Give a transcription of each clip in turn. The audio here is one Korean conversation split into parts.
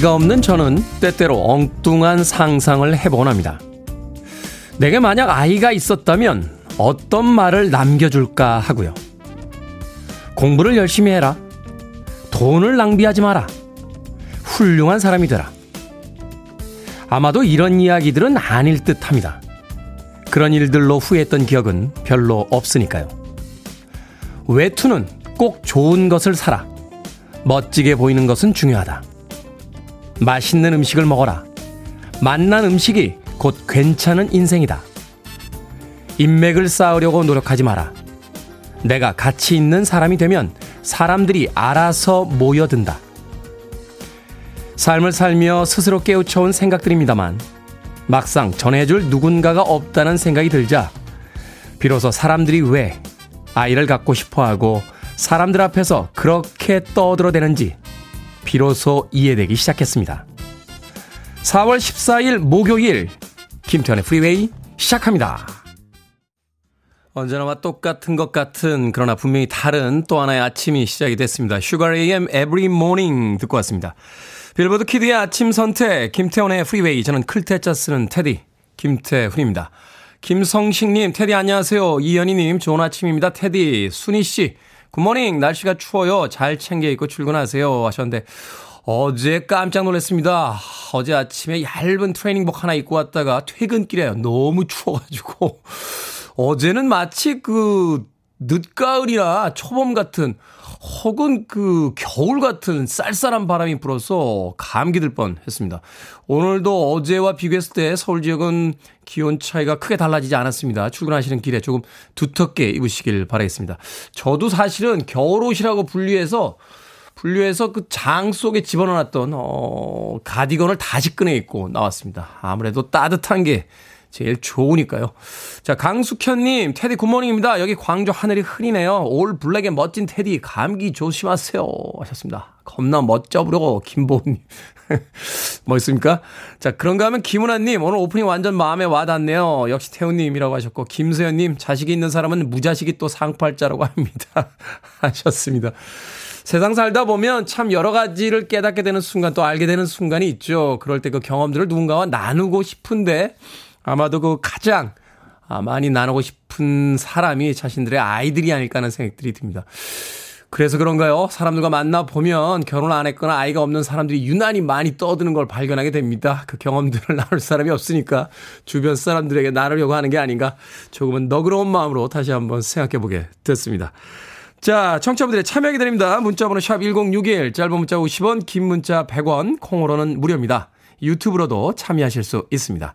아이가 없는 저는 때때로 엉뚱한 상상을 해보곤 합니다. 내게 만약 아이가 있었다면 어떤 말을 남겨줄까 하고요. 공부를 열심히 해라. 돈을 낭비하지 마라. 훌륭한 사람이 되라. 아마도 이런 이야기들은 아닐 듯 합니다. 그런 일들로 후회했던 기억은 별로 없으니까요. 외투는 꼭 좋은 것을 사라. 멋지게 보이는 것은 중요하다. 맛있는 음식을 먹어라. 맛난 음식이 곧 괜찮은 인생이다. 인맥을 쌓으려고 노력하지 마라. 내가 가치 있는 사람이 되면 사람들이 알아서 모여든다. 삶을 살며 스스로 깨우쳐온 생각들입니다만 막상 전해줄 누군가가 없다는 생각이 들자 비로소 사람들이 왜 아이를 갖고 싶어 하고 사람들 앞에서 그렇게 떠들어대는지 비로소 이해되기 시작했습니다. 4월 14일 목요일 김태훈의 프리웨이 시작합니다. 언제나와 똑같은 것 같은 그러나 분명히 다른 또 하나의 아침이 시작이 됐습니다. Sugar Ray Every Morning 듣고 왔습니다. 빌보드 키드의 아침 선택 김태훈의 프리웨이 저는 클 태 자 쓰는 태디 김태훈입니다. 김성식님 테디 안녕하세요. 이연희님 좋은 아침입니다. 테디 순희씨 굿모닝 날씨가 추워요. 잘 챙겨 입고 출근하세요 하셨는데 어제 깜짝 놀랐습니다. 어제 아침에 얇은 트레이닝복 하나 입고 왔다가 퇴근길에 너무 추워가지고 어제는 마치 그 늦가을이나 초봄 같은 혹은 그 겨울 같은 쌀쌀한 바람이 불어서 감기 들 뻔 했습니다. 오늘도 어제와 비교했을 때 서울 지역은 기온 차이가 크게 달라지지 않았습니다. 출근하시는 길에 조금 두텁게 입으시길 바라겠습니다. 저도 사실은 겨울옷이라고 분류해서 분류해서 그 장 속에 집어넣었던 어 가디건을 다시 꺼내 입고 나왔습니다. 아무래도 따뜻한 게 제일 좋으니까요. 자, 강숙현님, 테디 good morning입니다. 여기 광주 하늘이 흐리네요. all black의 멋진 테디, 감기 조심하세요. 하셨습니다. 겁나 멋져 보려고, 김보님. 멋있습니까? 자, 그런가 하면 김은아님, 오늘 오프닝 완전 마음에 와닿네요. 역시 태훈님이라고 하셨고, 김서연님, 자식이 있는 사람은 무자식이 또 상팔자라고 합니다. 하셨습니다. 세상 살다 보면 참 여러 가지를 깨닫게 되는 순간 또 알게 되는 순간이 있죠. 그럴 때 그 경험들을 누군가와 나누고 싶은데, 아마도 그 가장 아, 많이 나누고 싶은 사람이 자신들의 아이들이 아닐까 하는 생각들이 듭니다. 그래서 그런가요? 사람들과 만나보면 결혼 안 했거나 아이가 없는 사람들이 유난히 많이 떠드는 걸 발견하게 됩니다. 그 경험들을 나눌 사람이 없으니까 주변 사람들에게 나누려고 하는 게 아닌가 조금은 너그러운 마음으로 다시 한번 생각해 보게 됐습니다. 자, 청취자분들의 참여 기다립니다. 문자번호 샵 1061, 짧은 문자 50원, 긴 문자 100원, 콩으로는 무료입니다. 유튜브로도 참여하실 수 있습니다.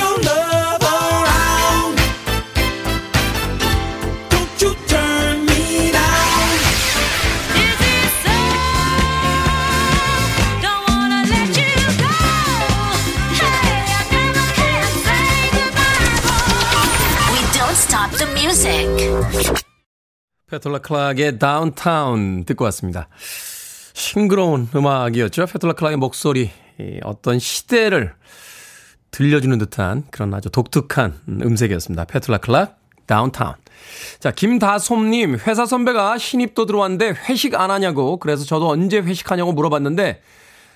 페톨라 클락의 다운타운 듣고 왔습니다. 싱그러운 음악이었죠. 페톨라 클락의 목소리, 어떤 시대를 들려주는 듯한 그런 아주 독특한 음색이었습니다. 페톨라 클락, 다운타운. 자, 김다솜님, 회사 선배가 신입도 들어왔는데 회식 안 하냐고, 그래서 저도 언제 회식하냐고 물어봤는데,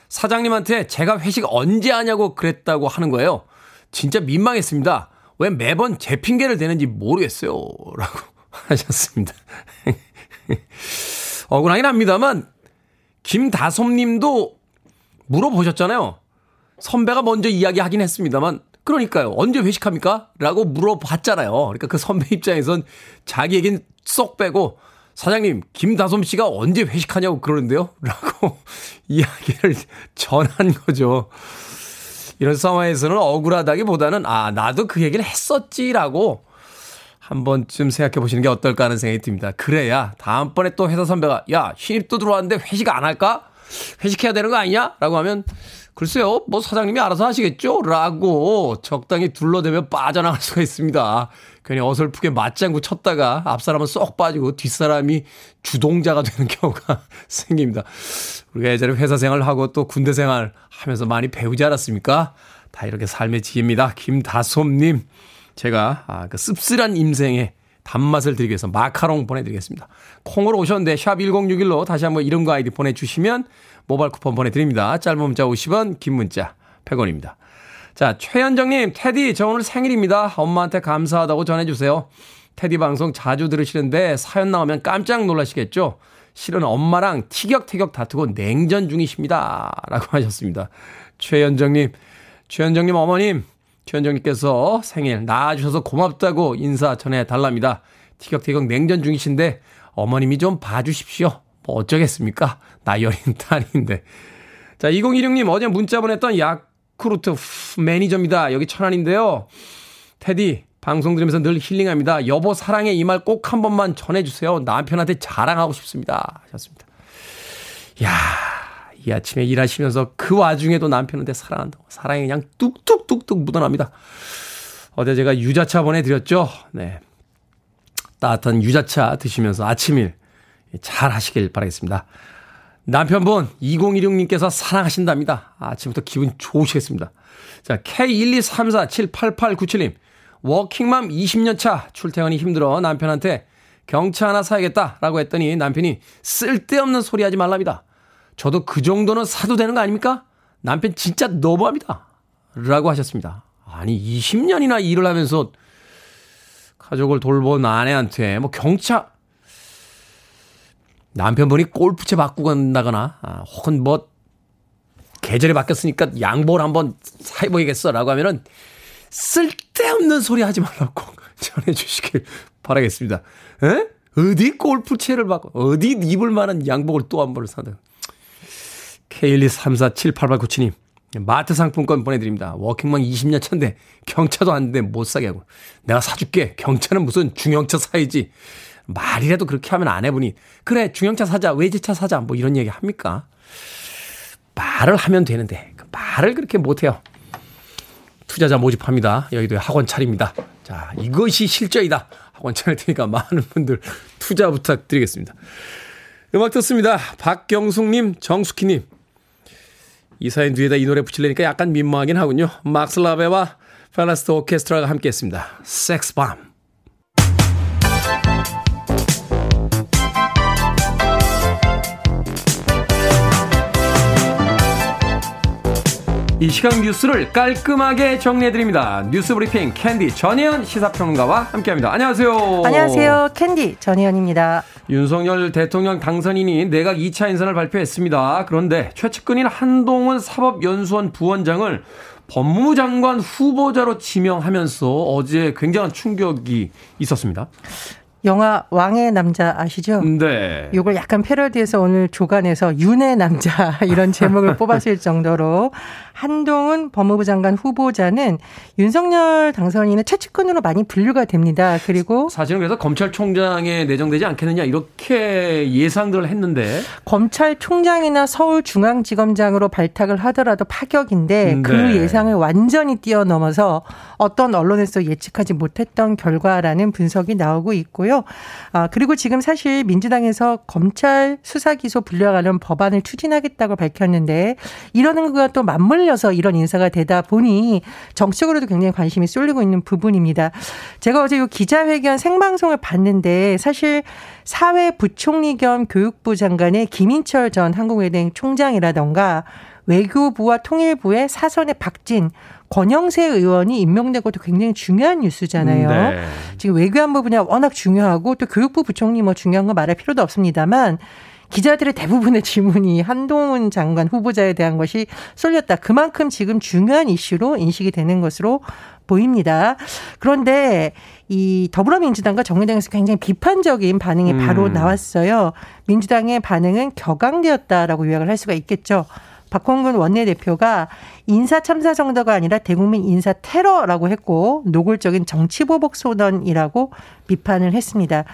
사장님한테 제가 회식 언제 하냐고 그랬다고 하는 거예요. 진짜 민망했습니다. 왜 매번 제 핑계를 대는지 모르겠어요. 라고 하셨습니다. 억울하긴 합니다만, 김다솜 님도 물어보셨잖아요. 선배가 먼저 이야기하긴 했습니다만, 그러니까요. 언제 회식합니까? 라고 물어봤잖아요. 그러니까 그 선배 입장에선 자기 얘기는 쏙 빼고, 사장님, 김다솜 씨가 언제 회식하냐고 그러는데요? 라고 이야기를 전한 거죠. 이런 상황에서는 억울하다기보다는, 아, 나도 그 얘기를 했었지라고 한 번쯤 생각해 보시는 게 어떨까 하는 생각이 듭니다. 그래야 다음번에 또 회사 선배가 야 신입도 들어왔는데 회식 안 할까? 회식해야 되는 거 아니냐? 라고 하면 글쎄요, 뭐 사장님이 알아서 하시겠죠? 라고 적당히 둘러대며 빠져나갈 수가 있습니다. 괜히 어설프게 맞장구 쳤다가 앞사람은 쏙 빠지고 뒷사람이 주동자가 되는 경우가 생깁니다. 우리가 예전에 회사 생활하고 또 군대 생활 하면서 많이 배우지 않았습니까? 다 이렇게 삶의 지혜입니다. 김다솜님, 제가 아, 그 씁쓸한 임생에 단맛을 드리기 위해서 마카롱 보내드리겠습니다. 콩으로 오셨는데 샵 1061로 다시 한번 이름과 아이디 보내주시면 모바일 쿠폰 보내드립니다. 짧은 문자 50원, 긴 문자 100원입니다. 자, 최현정님, 테디, 저 오늘 생일입니다. 엄마한테 감사하다고 전해주세요. 테디 방송 자주 들으시는데 사연 나오면 깜짝 놀라시겠죠? 실은 엄마랑 티격태격 다투고 냉전 중이십니다. 라고 하셨습니다. 최현정님, 최현정님 어머님, 최현정님께서 생일 낳아주셔서 고맙다고 인사 전해달랍니다. 티격태격 냉전 중이신데 어머님이 좀 봐주십시오. 뭐 어쩌겠습니까? 나이 어린 딸인데. 자, 2016님 어제 문자 보냈던 야쿠르트 매니저입니다. 여기 천안인데요. 테디, 방송 들으면서 늘 힐링합니다. 여보 사랑해 이 말 꼭 한 번만 전해주세요. 남편한테 자랑하고 싶습니다. 하셨습니다. 야, 이 아침에 일하시면서 그 와중에도 남편한테 사랑한다고 사랑이 그냥 뚝뚝뚝뚝 묻어납니다. 어제 제가 유자차 보내드렸죠. 네, 따뜻한 유자차 드시면서 아침일 잘 하시길 바라겠습니다. 남편분 2016님께서 사랑하신답니다. 아침부터 기분 좋으시겠습니다. 자, K123478897님. 워킹맘 20년 차 출퇴근이 힘들어 남편한테 경차 하나 사야겠다라고 했더니 남편이 쓸데없는 소리 하지 말랍니다. 저도 그 정도는 사도 되는 거 아닙니까? 남편 진짜 너무합니다. 라고 하셨습니다. 아니 20년이나 일을 하면서 가족을 돌본 아내한테 뭐 경차 남편분이 골프채 바꾸고 간다거나 아, 혹은 뭐 계절이 바뀌었으니까 양보를 한번 사입어야겠어 라고 하면은 쓸데없는 소리 하지 말라고 꼭 전해주시길 바라겠습니다. 에? 어디 골프채를 바꿔 어디 입을 만한 양복을 또 한 번을 사든 K123478897님 마트 상품권 보내드립니다. 워킹맘 20년 차인데 경차도 안돼 못 사게 하고 내가 사줄게 경차는 무슨 중형차 사야지 말이라도 그렇게 하면 아내분이 그래 중형차 사자 외제차 사자 뭐 이런 얘기 합니까? 말을 하면 되는데 그 말을 그렇게 못해요. 투자자 모집합니다. 여의도에 학원 차립니다. 자 이것이 실적이다. 학원 차릴 테니까 많은 분들 투자 부탁드리겠습니다. 음악 듣습니다. 박경숙님, 정숙희님. 이 사연 뒤에다 이 노래 붙이려니까 약간 민망하긴 하군요. 막슬라베와 팔라스트 오케스트라가 함께 했습니다. 섹스밤. 이 시간 뉴스를 깔끔하게 정리해드립니다. 뉴스 브리핑 캔디 전혜연 시사평론가와 함께합니다. 안녕하세요. 안녕하세요. 캔디 전혜연입니다. 윤석열 대통령 당선인이 내각 2차 인선을 발표했습니다. 그런데 최측근인 한동훈 사법연수원 부원장을 법무부 장관 후보자로 지명하면서 어제 굉장한 충격이 있었습니다. 영화 왕의 남자 아시죠? 네. 요걸 약간 패러디해서 오늘 조간에서 윤의 남자 이런 제목을 뽑았을 정도로 한동훈 법무부 장관 후보자는 윤석열 당선인의 최측근으로 많이 분류가 됩니다. 그리고 사실은 그래서 검찰총장에 내정되지 않겠느냐 이렇게 예상들을 했는데 검찰총장이나 서울중앙지검장으로 발탁을 하더라도 파격인데 그 네. 그 예상을 완전히 뛰어넘어서 어떤 언론에서 예측하지 못했던 결과라는 분석이 나오고 있고요. 아, 그리고 지금 사실 민주당에서 검찰 수사 기소 분류하는 법안을 추진하겠다고 밝혔는데 이러는 것과 또 맞물 휘둘려서 이런 인사가 되다 보니 정치적으로도 굉장히 관심이 쏠리고 있는 부분입니다. 제가 어제 이 기자회견 생방송을 봤는데 사실 사회부총리 겸 교육부 장관의 김인철 전 한국외대행 총장이라던가 외교부와 통일부의 사선의 박진 권영세 의원이 임명된 것도 굉장히 중요한 뉴스잖아요. 네. 지금 외교안보 분야 워낙 중요하고 또 교육부 부총리 뭐 중요한 거 말할 필요도 없습니다만 기자들의 대부분의 질문이 한동훈 장관 후보자에 대한 것이 쏠렸다. 그만큼 지금 중요한 이슈로 인식이 되는 것으로 보입니다. 그런데 이 더불어민주당과 정의당에서 굉장히 비판적인 반응이 음. 바로 나왔어요. 민주당의 반응은 격앙되었다라고 요약을 할 수가 있겠죠. 박홍근 원내대표가 인사 참사 정도가 아니라 대국민 인사 테러라고 했고 노골적인 정치보복 소던이라고 비판을 했습니다.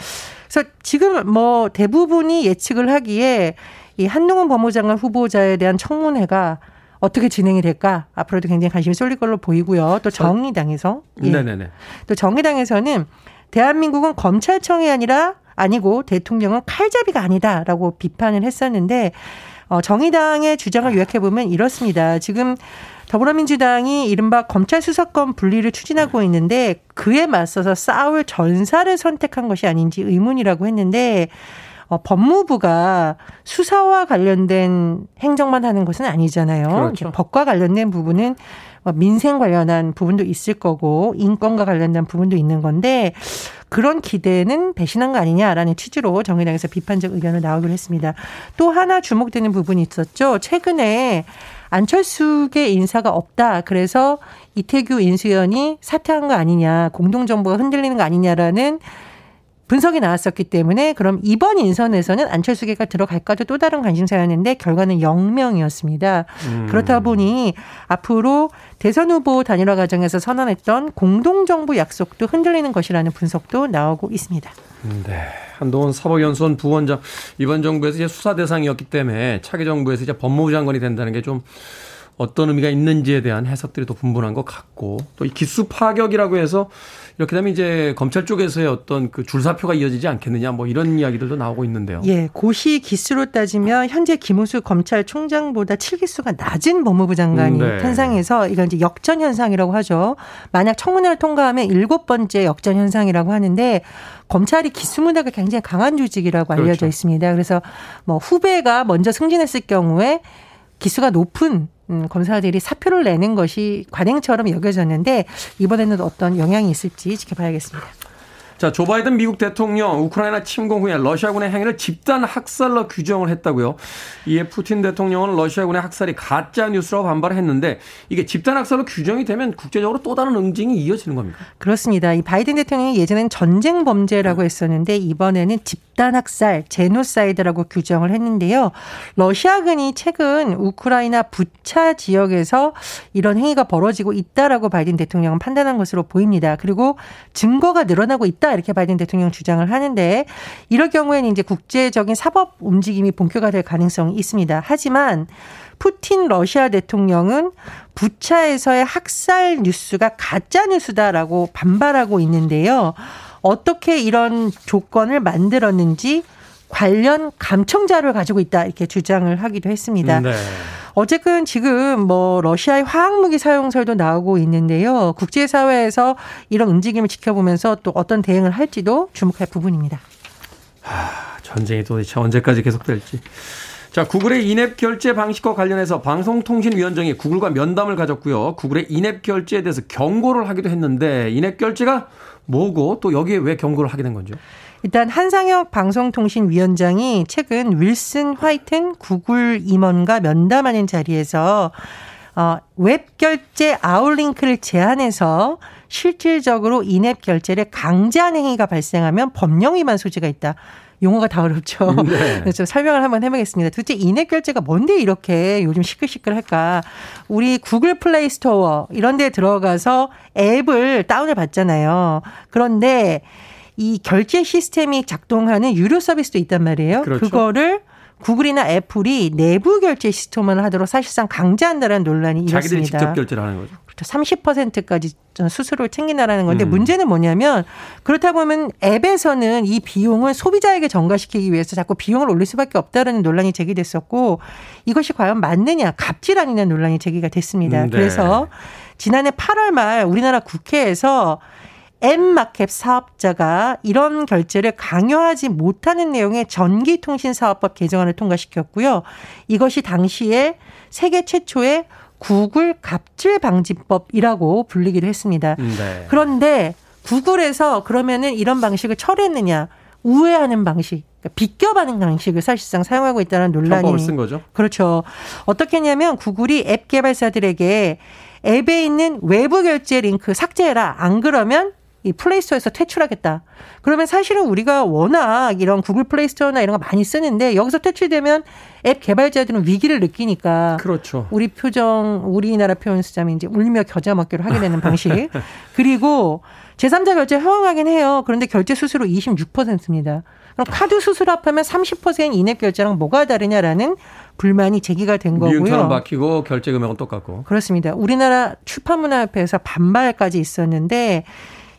그래서 지금 뭐 대부분이 예측을 하기에 이 한동훈 법무장관 후보자에 대한 청문회가 어떻게 진행이 될까 앞으로도 굉장히 관심이 쏠릴 걸로 보이고요. 또 정의당에서 예. 네네네. 또 정의당에서는 대한민국은 검찰청이 아니라 아니고 대통령은 칼잡이가 아니다라고 비판을 했었는데 어, 정의당의 주장을 요약해 보면 이렇습니다. 지금 더불어민주당이 이른바 검찰 수사권 분리를 추진하고 있는데 그에 맞서서 싸울 전사를 선택한 것이 아닌지 의문이라고 했는데 어, 법무부가 수사와 관련된 행정만 하는 것은 아니잖아요. 그렇죠. 법과 관련된 부분은 뭐 민생 관련한 부분도 있을 거고 인권과 관련된 부분도 있는 건데 그런 기대는 배신한 거 아니냐라는 취지로 정의당에서 비판적 의견을 나오기로 했습니다. 또 하나 주목되는 부분이 있었죠. 최근에 안철수계 인사가 없다. 그래서 이태규 인수위원이 사퇴한 거 아니냐, 공동정부가 흔들리는 거 아니냐라는 분석이 나왔었기 때문에 그럼 이번 인선에서는 안철수계가 들어갈까도 또 다른 관심사였는데 결과는 0명이었습니다. 음. 그렇다 보니 앞으로 대선 후보 단일화 과정에서 선언했던 공동정부 약속도 흔들리는 것이라는 분석도 나오고 있습니다. 네. 한동훈 사법연수원 부원장 이번 정부에서 이제 수사 대상이었기 때문에 차기 정부에서 이제 법무부 장관이 된다는 게 좀 어떤 의미가 있는지에 대한 해석들이 더 분분한 것 같고 또 이 기수 파격이라고 해서 이렇게 되면 이제 검찰 쪽에서의 어떤 그 줄사표가 이어지지 않겠느냐 뭐 이런 이야기들도 나오고 있는데요. 예, 고시 기수로 따지면 현재 김우수 검찰총장보다 7기수가 낮은 법무부 장관이 네. 탄생해서 이건 이제 역전 현상이라고 하죠. 만약 청문회를 통과하면 일곱 번째 역전 현상이라고 하는데 검찰이 기수 문화가 굉장히 강한 조직이라고 알려져 그렇죠. 있습니다. 그래서 뭐 후배가 먼저 승진했을 경우에 기수가 높은 음, 검사들이 사표를 내는 것이 관행처럼 여겨졌는데 이번에는 어떤 영향이 있을지 지켜봐야겠습니다. 자, 조 바이든 미국 대통령 우크라이나 침공 후에 러시아군의 행위를 집단 학살로 규정을 했다고요. 이에 푸틴 대통령은 러시아군의 학살이 가짜 뉴스라고 반발했는데 이게 집단 학살로 규정이 되면 국제적으로 또 다른 응징이 이어지는 겁니까? 그렇습니다. 이 바이든 대통령이 예전엔 전쟁 범죄라고 했었는데 이번에는 집단 학살, 제노사이드라고 규정을 했는데요. 러시아군이 최근 우크라이나 부차 지역에서 이런 행위가 벌어지고 있다라고 바이든 대통령은 판단한 것으로 보입니다. 그리고 증거가 늘어나고 있다 이렇게 바이든 대통령 주장을 하는데 이럴 경우에는 이제 국제적인 사법 움직임이 본격화될 가능성이 있습니다. 하지만 푸틴 러시아 대통령은 부차에서의 학살 뉴스가 가짜 뉴스다라고 반발하고 있는데요. 어떻게 이런 조건을 만들었는지 관련 감청자를 가지고 있다 이렇게 주장을 하기도 했습니다. 네. 어쨌든 지금 뭐 러시아의 화학무기 사용설도 나오고 있는데요. 국제사회에서 이런 움직임을 지켜보면서 또 어떤 대응을 할지도 주목할 부분입니다. 하, 전쟁이 도대체 언제까지 계속될지. 자, 구글의 인앱 결제 방식과 관련해서 방송통신위원장이 구글과 면담을 가졌고요. 구글의 인앱 결제에 대해서 경고를 하기도 했는데 인앱 결제가 뭐고 또 여기에 왜 경고를 하게 된 건죠? 일단 한상혁 방송통신위원장이 최근 윌슨 화이튼 구글 임원과 면담하는 자리에서 어, 웹 결제 outlink를 제한해서 실질적으로 in-app 결제를 강제한 행위가 발생하면 법령 위반 소지가 있다. 용어가 다 어렵죠. 네. 그래서 설명을 한번 해보겠습니다. 도대체 in-app 결제가 뭔데 이렇게 요즘 시끌시끌할까? 우리 구글 플레이 스토어 이런 데 들어가서 앱을 다운을 받잖아요. 그런데 이 결제 시스템이 작동하는 유료 서비스도 있단 말이에요. 그렇죠. 그거를 구글이나 애플이 내부 결제 시스템을 하도록 사실상 강제한다는 논란이 자기들이 일었습니다. 직접 결제를 하는 거죠. 그렇죠. 30%까지 수수료를 챙긴다라는 건데 음. 문제는 뭐냐면 그렇다 보면 앱에서는 이 비용을 소비자에게 전가시키기 위해서 자꾸 비용을 올릴 수밖에 없다라는 논란이 제기됐었고 이것이 과연 맞느냐 갑질 아니냐는 논란이 제기가 됐습니다. 음, 네. 그래서 지난해 8월 말 우리나라 국회에서 앱마켓 사업자가 이런 결제를 강요하지 못하는 내용의 전기통신사업법 개정안을 통과시켰고요. 이것이 당시에 세계 최초의 구글 갑질 방지법이라고 불리기도 했습니다. 네. 그런데 구글에서 그러면은 이런 방식을 철회했느냐? 우회하는 방식, 그러니까 비껴가는 방식을 사실상 사용하고 있다는 논란이 쓴 거죠. 그렇죠. 어떻게 했냐면 구글이 앱 개발사들에게 앱에 있는 외부 결제 링크 삭제해라. 안 그러면 이 플레이스토어에서 퇴출하겠다. 그러면 사실은 우리가 워낙 이런 구글 플레이스토어나 이런 거 많이 쓰는데 여기서 퇴출되면 앱 개발자들은 위기를 느끼니까 그렇죠. 우리 표정 우리나라 표현 쓰자면 이제 울며 겨자 먹기로 하게 되는 방식. 그리고 제3자 결제 허용하긴 해요. 그런데 결제 수수료 26%입니다. 그럼 카드 수수료 합하면 30% in-app 결제랑 뭐가 다르냐라는 불만이 제기가 된 거고요. 미운처럼 바뀌고 결제 금액은 똑같고. 그렇습니다. 우리나라 출판문화협회에서 반발까지 있었는데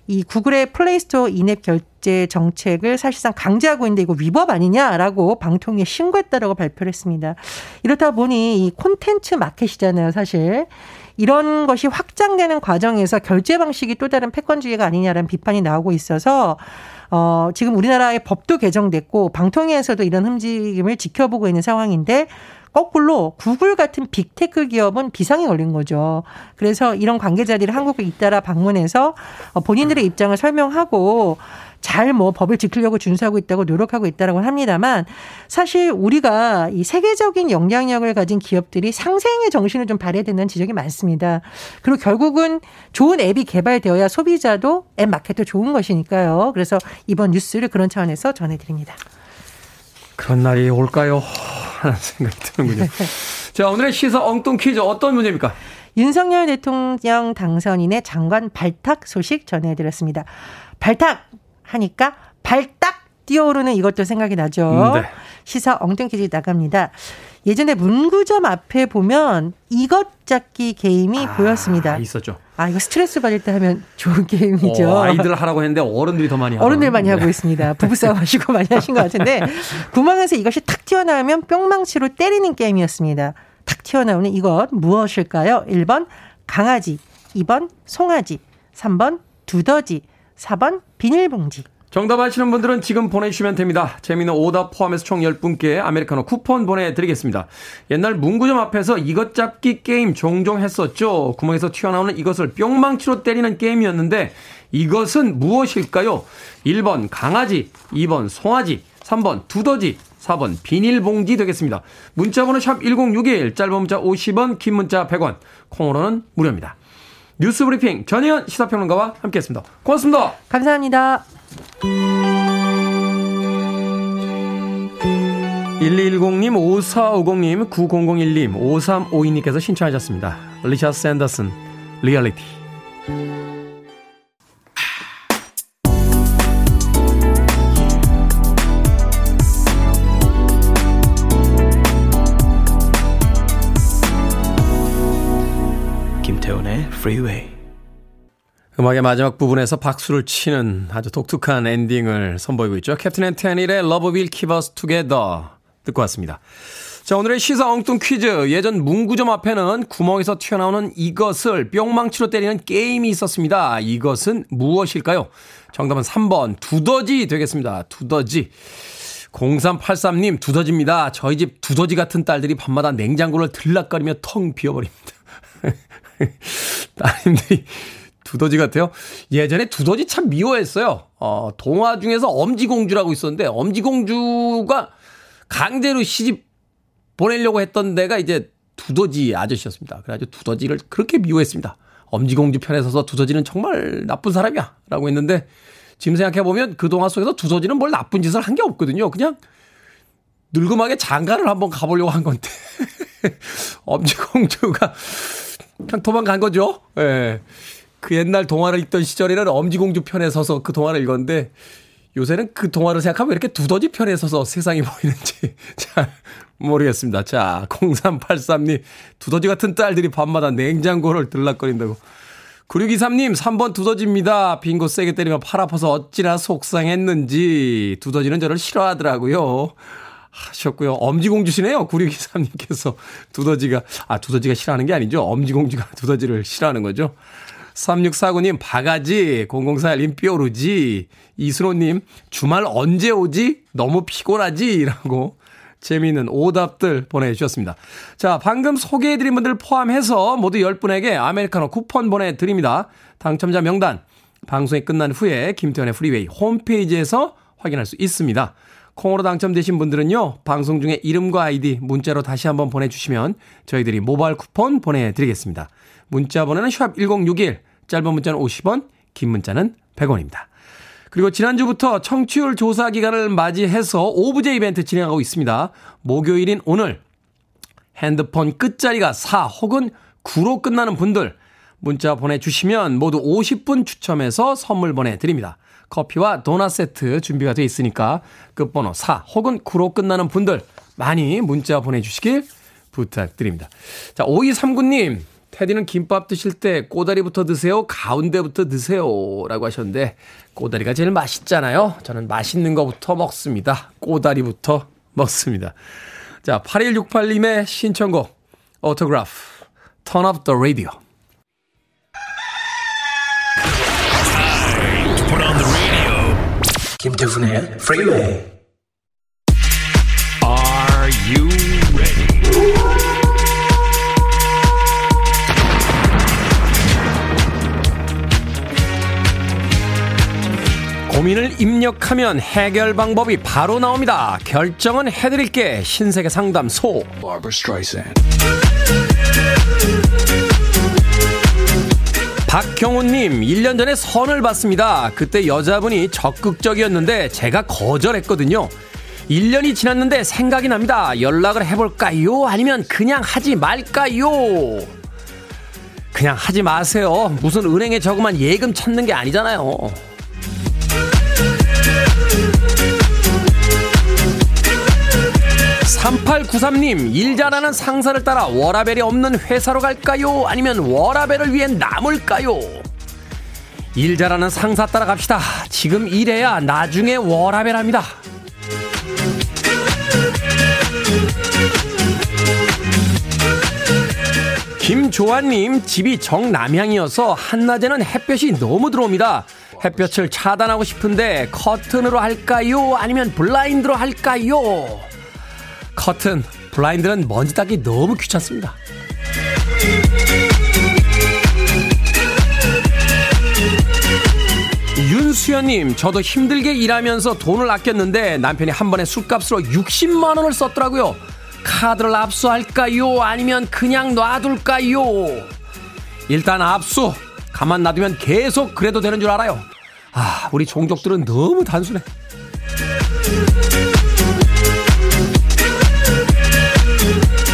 이 구글의 플레이스토어 in-app 결제 정책을 사실상 강제하고 있는데 이거 위법 아니냐라고 방통위에 신고했다라고 발표를 했습니다. 이렇다 보니 이 콘텐츠 마켓이잖아요, 사실. 이런 것이 확장되는 과정에서 결제 방식이 또 다른 패권주의가 아니냐라는 비판이 나오고 있어서 어, 지금 우리나라의 법도 개정됐고 방통위에서도 이런 흠집을 지켜보고 있는 상황인데 거꾸로 구글 같은 빅테크 기업은 비상이 걸린 거죠. 그래서 이런 관계자들이 한국에 잇따라 방문해서 어, 본인들의 입장을 설명하고 잘뭐 법을 지키려고 준수하고 있다고 노력하고 있다라고 합니다만 사실 우리가 이 세계적인 영향력을 가진 기업들이 상생의 정신을 좀 발휘해야 된다는 지적이 많습니다. 그리고 결국은 좋은 앱이 개발되어야 소비자도 앱 마켓도 좋은 것이니까요. 그래서 이번 뉴스를 그런 차원에서 전해드립니다. 그런 날이 올까요? 하는 생각이 드는군요. 자, 오늘의 시사 엉뚱 퀴즈 어떤 문제입니까? 윤석열 대통령 당선인의 장관 발탁 소식 전해드렸습니다. 발탁 하니까 발딱 뛰어오르는 이것도 생각이 나죠. 음, 네. 시사 엉뚱 퀴즈 나갑니다. 예전에 문구점 앞에 보면 이것 잡기 게임이 아, 보였습니다. 있었죠. 아, 이거 스트레스 받을 때 하면 좋은 게임이죠. 어, 아이들 하라고 했는데 어른들이 더 많이 하고. 어른들 많이 하고 네. 있습니다. 부부싸움 하시고 많이 하신 것 같은데 구멍에서 이것이 탁 튀어나오면 뿅망치로 때리는 게임이었습니다. 탁 튀어나오는 이것 무엇일까요? 1번 강아지, 2번 송아지, 3번 두더지, 4번 비닐봉지. 정답 아시는 분들은 지금 보내주시면 됩니다. 재미있는 오답 포함해서 총 10분께 아메리카노 쿠폰 보내드리겠습니다. 옛날 문구점 앞에서 이것 잡기 게임 종종 했었죠. 구멍에서 튀어나오는 이것을 뿅망치로 때리는 게임이었는데 이것은 무엇일까요? 1번 강아지, 2번 송아지, 3번 두더지, 4번 비닐봉지 되겠습니다. 문자번호 샵 1061, 짧은 문자 50원, 긴 문자 100원, 콩으로는 무료입니다. 뉴스 브리핑 전혜연 시사평론가와 함께했습니다. 고맙습니다. 감사합니다. 1210님, 5450님, 9001님, 5352님께서 신청하셨습니다. 리처드 샌더슨, 리얼리티. 음악의 마지막 부분에서 박수를 치는 아주 독특한 엔딩을 선보이고 있죠. 캡틴 앤 테닐의 Love Will Keep Us Together 듣고 왔습니다. 자, 오늘의 시사 엉뚱 퀴즈. 예전 문구점 앞에는 구멍에서 튀어나오는 이것을 뿅망치로 때리는 게임이 있었습니다. 이것은 무엇일까요? 정답은 3번 두더지 되겠습니다. 두더지. 0383님 두더지입니다. 저희 집 두더지 같은 딸들이 밤마다 냉장고를 들락거리며 텅 비워버립니다. 따님들이 두더지 같아요. 예전에 두더지 참 미워했어요. 어, 동화 중에서 엄지공주라고 있었는데, 엄지공주가 강제로 시집 보내려고 했던 데가 이제 두더지 아저씨였습니다. 그래가지고 두더지를 그렇게 미워했습니다. 엄지공주 편에 서서 두더지는 정말 나쁜 사람이야. 라고 했는데, 지금 생각해보면 그 동화 속에서 두더지는 뭘 나쁜 짓을 한 게 없거든요. 그냥 늙음하게 장가를 한번 가보려고 한 건데. 엄지공주가 그냥 도망간 거죠. 예. 네. 그 옛날 동화를 읽던 시절에는 엄지공주 편에 서서 그 동화를 읽었는데 요새는 그 동화를 생각하면 이렇게 두더지 편에 서서 세상이 보이는지 잘 모르겠습니다. 자, 0383님, 두더지 같은 딸들이 밤마다 냉장고를 들락거린다고. 9623님, 3번 두더지입니다. 빙고 세게 때리면 팔 아파서 어찌나 속상했는지. 두더지는 저를 싫어하더라고요. 하셨고요. 엄지공주시네요. 9623님께서 두더지가, 아, 두더지가 싫어하는 게 아니죠. 엄지공주가 두더지를 싫어하는 거죠. 3649님, 바가지. 0041님, 뾰루지. 이순호님, 주말 언제 오지? 너무 피곤하지? 라고 재미있는 오답들 보내주셨습니다. 자, 방금 소개해드린 분들 포함해서 모두 10분에게 아메리카노 쿠폰 보내드립니다. 당첨자 명단, 방송이 끝난 후에 김태훈의 프리웨이 홈페이지에서 확인할 수 있습니다. 콩으로 당첨되신 분들은요, 방송 중에 이름과 아이디 문자로 다시 한번 보내주시면 저희들이 모바일 쿠폰 보내드리겠습니다. 문자 번호는 샵 1061, 짧은 문자는 50원, 긴 문자는 100원입니다. 그리고 지난주부터 청취율 조사 기간을 맞이해서 오브제 이벤트 진행하고 있습니다. 목요일인 오늘 핸드폰 끝자리가 4 혹은 9로 끝나는 분들 문자 보내주시면 모두 50분 추첨해서 선물 보내드립니다. 커피와 도넛 세트 준비가 되어 있으니까 끝번호 4 혹은 9로 끝나는 분들 많이 문자 보내주시길 부탁드립니다. 자, 5239님. 테디는 김밥 드실 때 꼬다리부터 드세요? 가운데부터 드세요? 라고 하셨는데, 꼬다리가 제일 맛있잖아요? 저는 맛있는 것부터 먹습니다. 꼬다리부터 먹습니다. 자, 8168님의 신청곡, 오토그래프, Turn up the radio. 김태훈의 Freeway. Are you ready? 고민을 입력하면 해결 방법이 바로 나옵니다. 결정은 해드릴게 신세계 상담소. 박경훈님, 1년 전에 선을 봤습니다. 그때 여자분이 적극적이었는데 제가 거절했거든요. 1년이 지났는데 생각이 납니다. 연락을 해볼까요? 아니면 그냥 하지 말까요? 그냥 하지 마세요. 무슨 은행에 저금한 예금 찾는 게 아니잖아요. 3893님, 일 잘하는 상사를 따라 워라벨이 없는 회사로 갈까요? 아니면 워라벨을 위해 남을까요? 일 잘하는 상사 따라 갑시다. 지금 일해야 나중에 워라벨 합니다. 김조아님, 집이 정남향이어서 한낮에는 햇볕이 너무 들어옵니다. 햇볕을 차단하고 싶은데 커튼으로 할까요? 아니면 블라인드로 할까요? 커튼, 블라인드는 먼지 닦기 너무 귀찮습니다. 윤수연님, 저도 힘들게 일하면서 돈을 아꼈는데 남편이 한 번에 술값으로 60만 원을 썼더라고요. 카드를 압수할까요? 아니면 그냥 놔둘까요? 일단 압수! 가만 놔두면 계속 그래도 되는 줄 알아요. 아, 우리 종족들은 너무 단순해.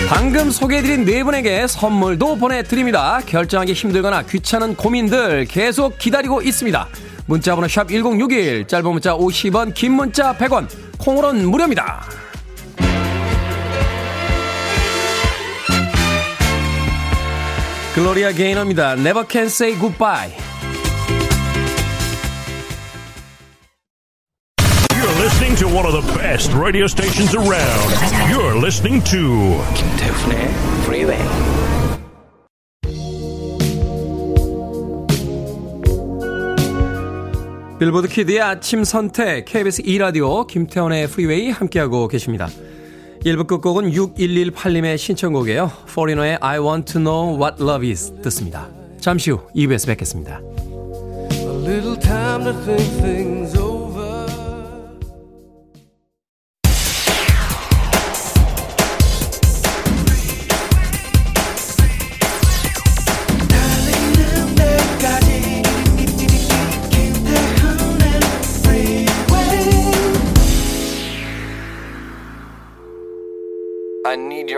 방금 소개해드린 네 분에게 선물도 보내드립니다. 결정하기 힘들거나 귀찮은 고민들 계속 기다리고 있습니다. 문자번호 샵 1061, 짧은 문자 50원, 긴 문자 100원, 콩으로는 무료입니다. 글로리아 게이너입니다. Never can say goodbye. To one of the best radio stations around. You're listening to 김태훈의 Freeway. 빌보드 kid의 아침 선택 KBS 2 라디오 김태훈의 프리웨이 함께하고 계십니다. 1부 끝곡은 6118님의 신청곡이에요. 포리너의 I want to know what love is 듣습니다. 잠시 후 2부에서 뵙겠습니다.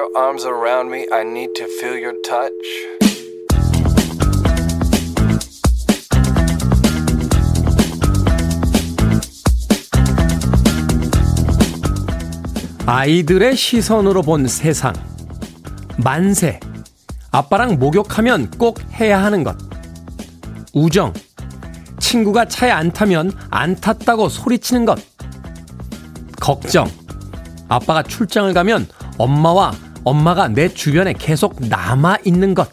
Your arms around me. I need to feel your touch. 아이들의 시선으로 본 세상. 만세. 아빠랑 목욕하면 꼭 해야 하는 것. 우정. 친구가 차에 안 타면 안 탔다고 소리치는 것. 걱정. 아빠가 출장을 가면 엄마와 엄마가 내 주변에 계속 남아 있는 것.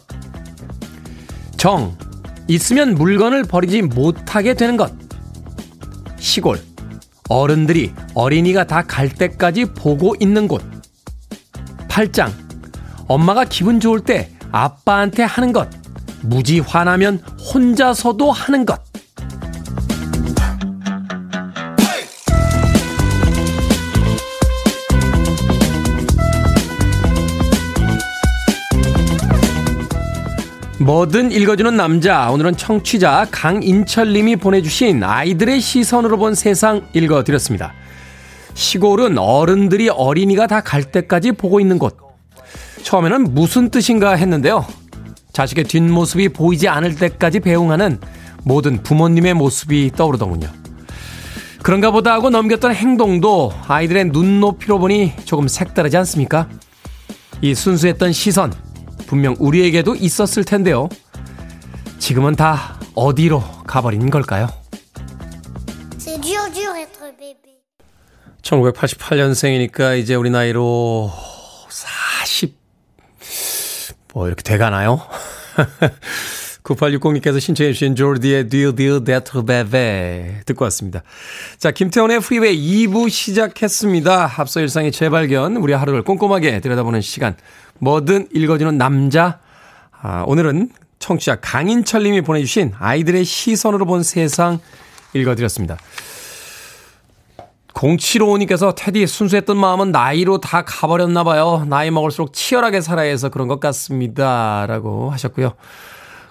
정. 있으면 물건을 버리지 못하게 되는 것. 시골. 어른들이 어린이가 다 갈 때까지 보고 있는 곳. 팔짱. 엄마가 기분 좋을 때 아빠한테 하는 것. 무지 화나면 혼자서도 하는 것. 뭐든 읽어주는 남자. 오늘은 청취자 강인철님이 보내주신 아이들의 시선으로 본 세상 읽어드렸습니다. 시골은 어른들이 어린이가 다 갈 때까지 보고 있는 곳. 처음에는 무슨 뜻인가 했는데요. 자식의 뒷모습이 보이지 않을 때까지 배웅하는 모든 부모님의 모습이 떠오르더군요. 그런가 보다 하고 넘겼던 행동도 아이들의 눈높이로 보니 조금 색다르지 않습니까? 이 순수했던 시선, 분명 우리에게도 있었을 텐데요. 지금은 다 어디로 가버린 걸까요? 1988년생이니까 이제 우리 나이로 40, 뭐 이렇게 돼가나요? 9860님께서 신청해주신 조르디의 Dur dur d'être bébé 듣고 왔습니다. 자, 김태훈의 프리웨이 2부 시작했습니다. 앞서 일상의 재발견, 우리 하루를 꼼꼼하게 들여다보는 시간. 뭐든 읽어주는 남자. 아, 오늘은 청취자 강인철 님이 보내주신 아이들의 시선으로 본 세상 읽어드렸습니다. 0755님께서 테디 순수했던 마음은 나이로 다 가버렸나 봐요. 나이 먹을수록 치열하게 살아야 해서 그런 것 같습니다. 라고 하셨고요.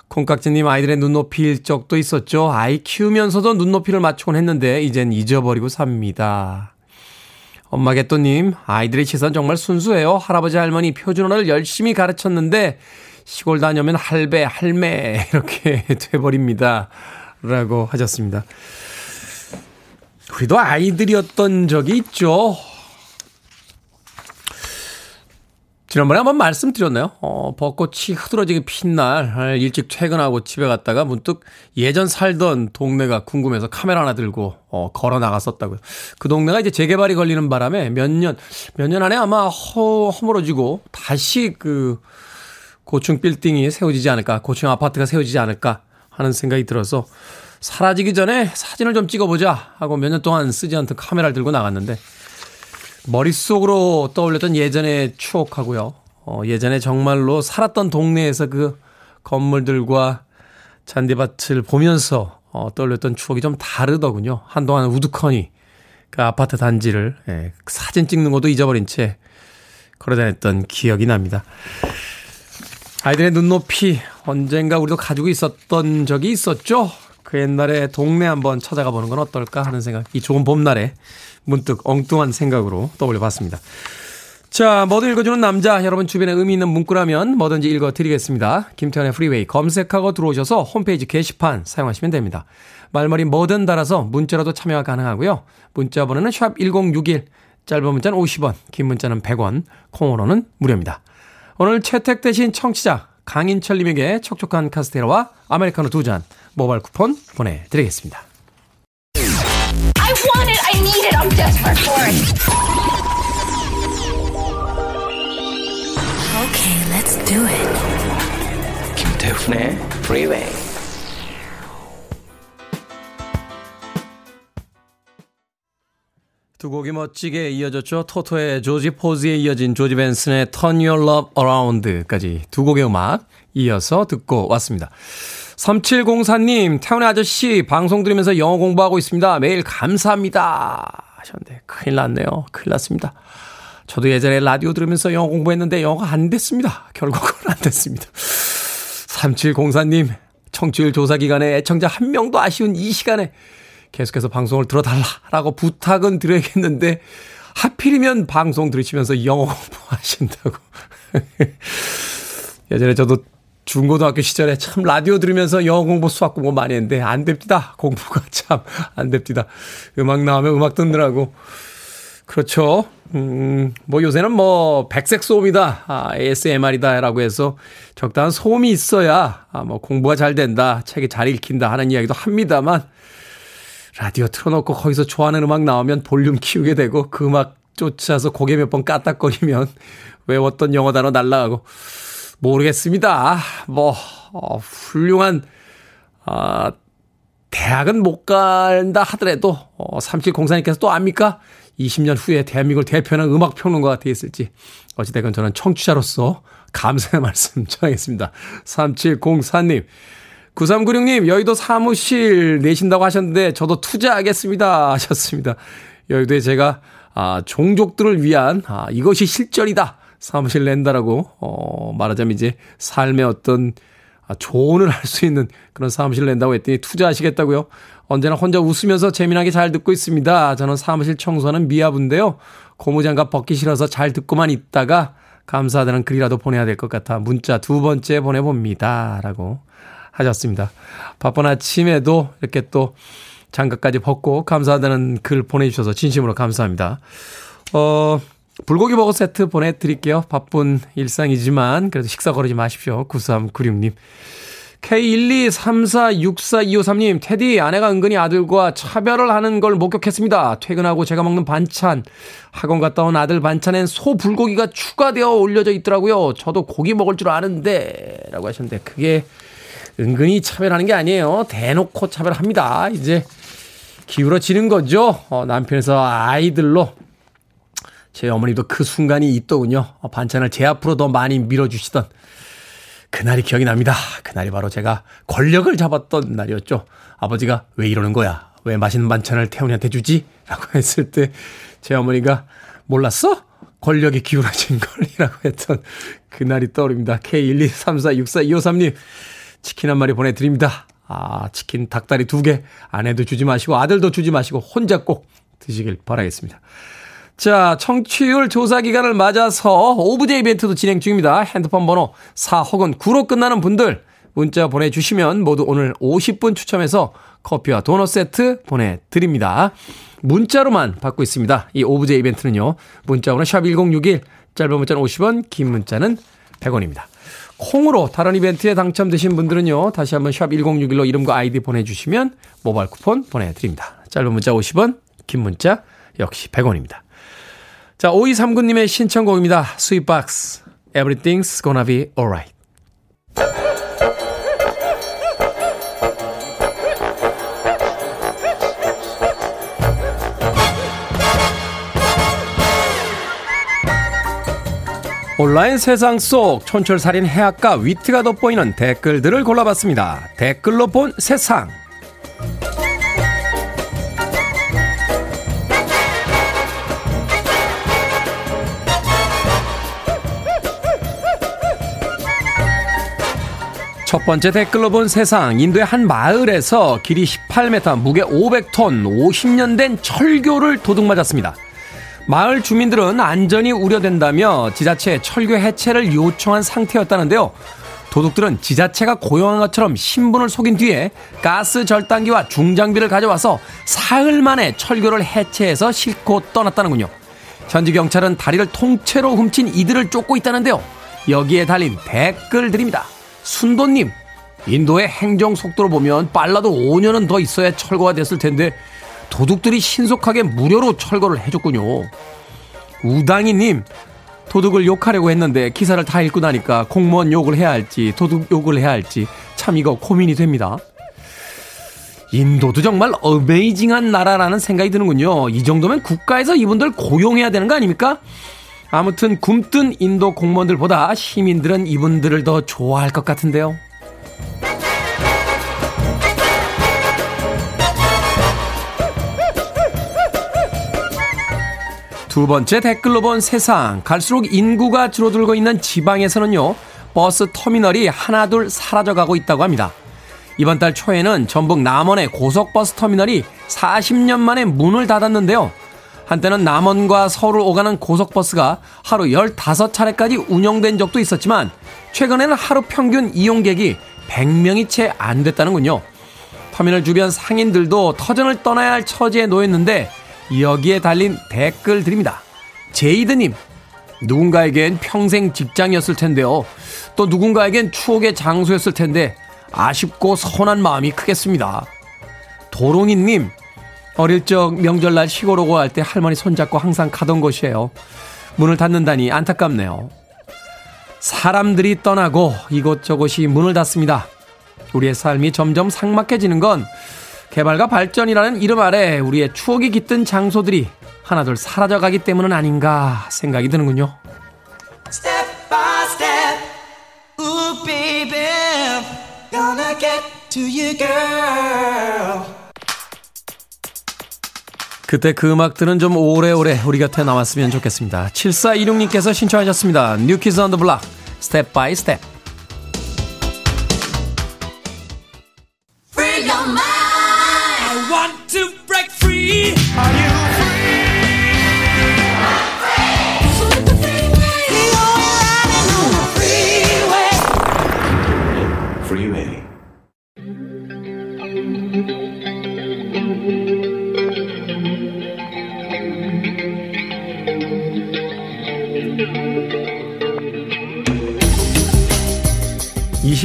콩깍지님 아이들의 눈높이일 적도 있었죠. 아이 키우면서도 눈높이를 맞추곤 했는데 이젠 잊어버리고 삽니다. 엄마 개또님 아이들의 시선 정말 순수해요. 할아버지 할머니 표준어를 열심히 가르쳤는데 시골 다녀면 할배 할매 이렇게 돼버립니다. 라고 하셨습니다. 우리도 아이들이었던 적이 있죠. 지난번에 한번 말씀드렸나요? 어, 벚꽃이 흐드러지게 핀 날, 일찍 퇴근하고 집에 갔다가 문득 예전 살던 동네가 궁금해서 카메라 하나 들고, 어, 걸어 나갔었다고요. 그 동네가 이제 재개발이 걸리는 바람에 몇 년, 몇 년 안에 아마 허, 허물어지고 다시 그 고층 빌딩이 세워지지 않을까, 고층 아파트가 세워지지 않을까 하는 생각이 들어서 사라지기 전에 사진을 좀 찍어보자 하고 몇 년 동안 쓰지 않던 카메라를 들고 나갔는데 머릿속으로 떠올렸던 예전의 추억하고요. 어, 예전에 정말로 살았던 동네에서 그 건물들과 잔디밭을 보면서 어, 떠올렸던 추억이 좀 다르더군요. 한동안 우두커니 그 아파트 단지를 예, 사진 찍는 것도 잊어버린 채 걸어다녔던 기억이 납니다. 아이들의 눈높이 언젠가 우리도 가지고 있었던 적이 있었죠. 그 옛날에 동네 한번 찾아가 보는 건 어떨까 하는 생각. 이 좋은 봄날에 문득 엉뚱한 생각으로 떠올려 봤습니다. 자, 뭐든 읽어주는 남자. 여러분 주변에 의미 있는 문구라면 뭐든지 읽어드리겠습니다. 김태훈의 프리웨이 검색하고 들어오셔서 홈페이지 게시판 사용하시면 됩니다. 말머리 뭐든 달아서 문자로도 참여가 가능하고요. 문자 번호는 샵 1061, 짧은 문자는 50원, 긴 문자는 100원, 콩으로는 무료입니다. 오늘 채택되신 청취자 강인철님에게 촉촉한 카스테라와 아메리카노 두 잔 모바일 쿠폰 보내드리겠습니다. I want it, I need it, I'm desperate for it. Okay, let's do it. 김태훈의 Freeway. 두 곡이 멋지게 이어졌죠. 토토의 조지 포즈에 이어진 조지 벤슨의 Turn Your Love Around까지 두 곡의 음악 이어서 듣고 왔습니다. 3704님, 태훈의 아저씨, 방송 들으면서 영어 공부하고 있습니다. 매일 감사합니다. 하셨는데, 큰일 났네요. 큰일 났습니다. 저도 예전에 라디오 들으면서 영어 공부했는데 영어가 안 됐습니다. 결국은 안 됐습니다. 3704님, 청취율 조사 기간에 애청자 한 명도 아쉬운 이 시간에 계속해서 방송을 들어달라라고 부탁은 드려야겠는데, 하필이면 방송 들으시면서 영어 공부하신다고. 예전에 저도 중고등학교 시절에 참 라디오 들으면서 영어 공부, 수학 공부 많이 했는데 안 됩니다. 공부가 참 안 됩니다. 음악 나오면 음악 듣느라고. 그렇죠. 음, 뭐 요새는 뭐 백색 소음이다. 아, ASMR이다라고 해서 적당한 소음이 있어야 아, 뭐 공부가 잘 된다. 책이 잘 읽힌다 하는 이야기도 합니다만 라디오 틀어놓고 거기서 좋아하는 음악 나오면 볼륨 키우게 되고 그 음악 쫓아서 고개 몇 번 까딱거리면 외웠던 영어 단어 날라가고 모르겠습니다. 뭐, 어, 훌륭한, 아, 대학은 못 간다 하더라도, 어, 3704님께서 또 압니까? 20년 후에 대한민국을 대표하는 음악평론가가 되었을지. 어찌됐건 저는 청취자로서 감사의 말씀 전하겠습니다. 3704님. 9396님, 여의도 사무실 내신다고 하셨는데, 저도 투자하겠습니다. 하셨습니다. 여의도에 제가, 아, 종족들을 위한, 아, 이것이 실전이다. 사무실 낸다라고 어 말하자면 이제 삶의 어떤 아, 조언을 할 수 있는 그런 사무실 낸다고 했더니 투자하시겠다고요. 언제나 혼자 웃으면서 재미나게 잘 듣고 있습니다. 저는 사무실 청소하는 미아부인데요. 고무장갑 벗기 싫어서 잘 듣고만 있다가 감사하다는 글이라도 보내야 될 것 같아 문자 두 번째 보내봅니다. 라고 하셨습니다. 바쁜 아침에도 이렇게 또 장갑까지 벗고 감사하다는 글 보내주셔서 진심으로 감사합니다. 어, 불고기 버거 세트 보내드릴게요. 바쁜 일상이지만 그래도 식사 거르지 마십시오. 9396님. K123464253님, 테디, 아내가 은근히 아들과 차별을 하는 걸 목격했습니다. 퇴근하고 제가 먹는 반찬, 학원 갔다 온 아들 반찬엔 소 불고기가 추가되어 올려져 있더라고요. 저도 고기 먹을 줄 아는데, 라고 하셨는데, 그게 은근히 차별하는 게 아니에요. 대놓고 차별합니다. 이제 기울어지는 거죠. 어, 남편에서 아이들로. 제 어머니도 그 순간이 있더군요. 어, 반찬을 제 앞으로 더 많이 밀어주시던 그날이 기억이 납니다. 그날이 바로 제가 권력을 잡았던 날이었죠. 아버지가 왜 이러는 거야? 왜 맛있는 반찬을 태훈이한테 주지? 라고 했을 때 제 어머니가 몰랐어? 권력이 기울어진 걸이라고 했던 그날이 떠오릅니다. K123464253님 치킨 한 마리 보내드립니다. 아, 치킨 닭다리 두 개, 아내도 주지 마시고 아들도 주지 마시고 혼자 꼭 드시길 바라겠습니다. 자, 청취율 조사 기간을 맞아서 오브제 이벤트도 진행 중입니다. 핸드폰 번호 4 혹은 9로 끝나는 분들 문자 보내주시면 모두 오늘 50분 추첨해서 커피와 도넛 세트 보내드립니다. 문자로만 받고 있습니다. 이 오브제 이벤트는요. 문자번호 샵1061, 짧은 문자는 50원, 긴 문자는 100원입니다. 콩으로 다른 이벤트에 당첨되신 분들은요. 다시 한번 샵 1061로 이름과 아이디 보내주시면 모바일 쿠폰 보내드립니다. 짧은 문자 50원, 긴 문자 역시 100원입니다. 자, 5239님의 신청곡입니다. Sweetbox. Everything's gonna be alright. 온라인 세상 속 촌철살인 해악과 위트가 돋보이는 댓글들을 골라봤습니다. 댓글로 본 세상. 첫 번째 댓글로 본 세상. 인도의 한 마을에서 길이 18m, 무게 500톤, 50년 된 철교를 도둑맞았습니다. 마을 주민들은 안전이 우려된다며 지자체에 철교 해체를 요청한 상태였다는데요. 도둑들은 지자체가 고용한 것처럼 신분을 속인 뒤에 가스 절단기와 중장비를 가져와서 사흘 만에 철교를 해체해서 싣고 떠났다는군요. 현지 경찰은 다리를 통째로 훔친 이들을 쫓고 있다는데요. 여기에 달린 댓글들입니다. 순도님, 인도의 행정 속도로 보면 빨라도 5년은 더 있어야 철거가 됐을 텐데 도둑들이 신속하게 무료로 철거를 해줬군요. 우당이님, 도둑을 욕하려고 했는데 기사를 다 읽고 나니까 공무원 욕을 해야 할지 도둑 욕을 해야 할지 참 이거 고민이 됩니다. 인도도 정말 어메이징한 나라라는 생각이 드는군요. 이 정도면 국가에서 이분들 고용해야 되는 거 아닙니까? 아무튼 굼뜬 인도 공무원들보다 시민들은 이분들을 더 좋아할 것 같은데요. 두 번째 댓글로 본 세상. 갈수록 인구가 줄어들고 있는 지방에서는요, 버스 터미널이 하나둘 사라져가고 있다고 합니다. 이번 달 초에는 전북 남원의 고속버스 터미널이 40년 만에 문을 닫았는데요. 한때는 남원과 서울을 오가는 고속버스가 하루 15차례까지 운영된 적도 있었지만 최근에는 하루 평균 이용객이 100명이 채 안 됐다는군요. 터미널 주변 상인들도 터전을 떠나야 할 처지에 놓였는데 여기에 달린 댓글들입니다. 제이드님, 누군가에겐 평생 직장이었을 텐데요. 또 누군가에겐 추억의 장소였을 텐데 아쉽고 서운한 마음이 크겠습니다. 도롱이님, 어릴 적 명절날 시골 오고 할 때 할머니 손잡고 항상 가던 곳이에요. 문을 닫는다니 안타깝네요. 사람들이 떠나고 이곳저곳이 문을 닫습니다. 우리의 삶이 점점 삭막해지는 건 개발과 발전이라는 이름 아래 우리의 추억이 깃든 장소들이 하나둘 사라져가기 때문은 아닌가 생각이 드는군요. Ooh baby, 그때 그 음악들은 좀 오래오래 우리 곁에 남았으면 좋겠습니다. 7426님께서 신청하셨습니다. New Kids on the Block, Step by Step.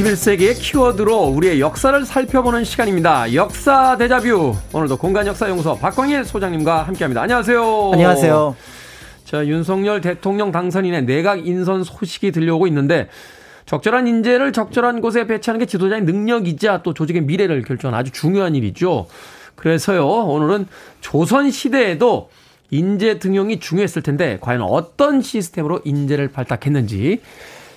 21세기의 키워드로 우리의 역사를 살펴보는 시간입니다. 역사 대자뷰. 오늘도 공간 역사 연구소 박광일 소장님과 함께 합니다. 안녕하세요. 안녕하세요. 자, 윤석열 대통령 당선인의 내각 인선 소식이 들려오고 있는데 적절한 인재를 적절한 곳에 배치하는 게 지도자의 능력이자 또 조직의 미래를 결정하는 아주 중요한 일이죠. 그래서요, 오늘은 조선 시대에도 인재 등용이 중요했을 텐데 과연 어떤 시스템으로 인재를 발탁했는지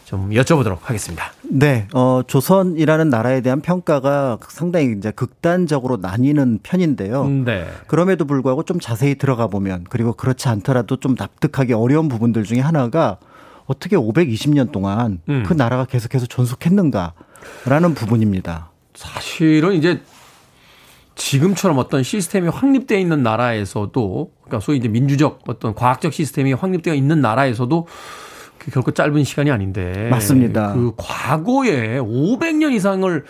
좀 여쭤보도록 하겠습니다. 네, 어, 조선이라는 나라에 대한 평가가 상당히 이제 극단적으로 나뉘는 편인데요. 네. 그럼에도 불구하고 좀 자세히 들어가 보면 그리고 그렇지 않더라도 좀 납득하기 어려운 부분들 중에 하나가 어떻게 520년 동안 음. 그 나라가 계속해서 존속했는가라는 부분입니다. 사실은 이제 지금처럼 어떤 시스템이 확립되어 있는 나라에서도 그러니까 소위 이제 민주적 어떤 과학적 시스템이 확립되어 있는 나라에서도 그 결코 짧은 시간이 아닌데 맞습니다. 그 과거에 500년 이상을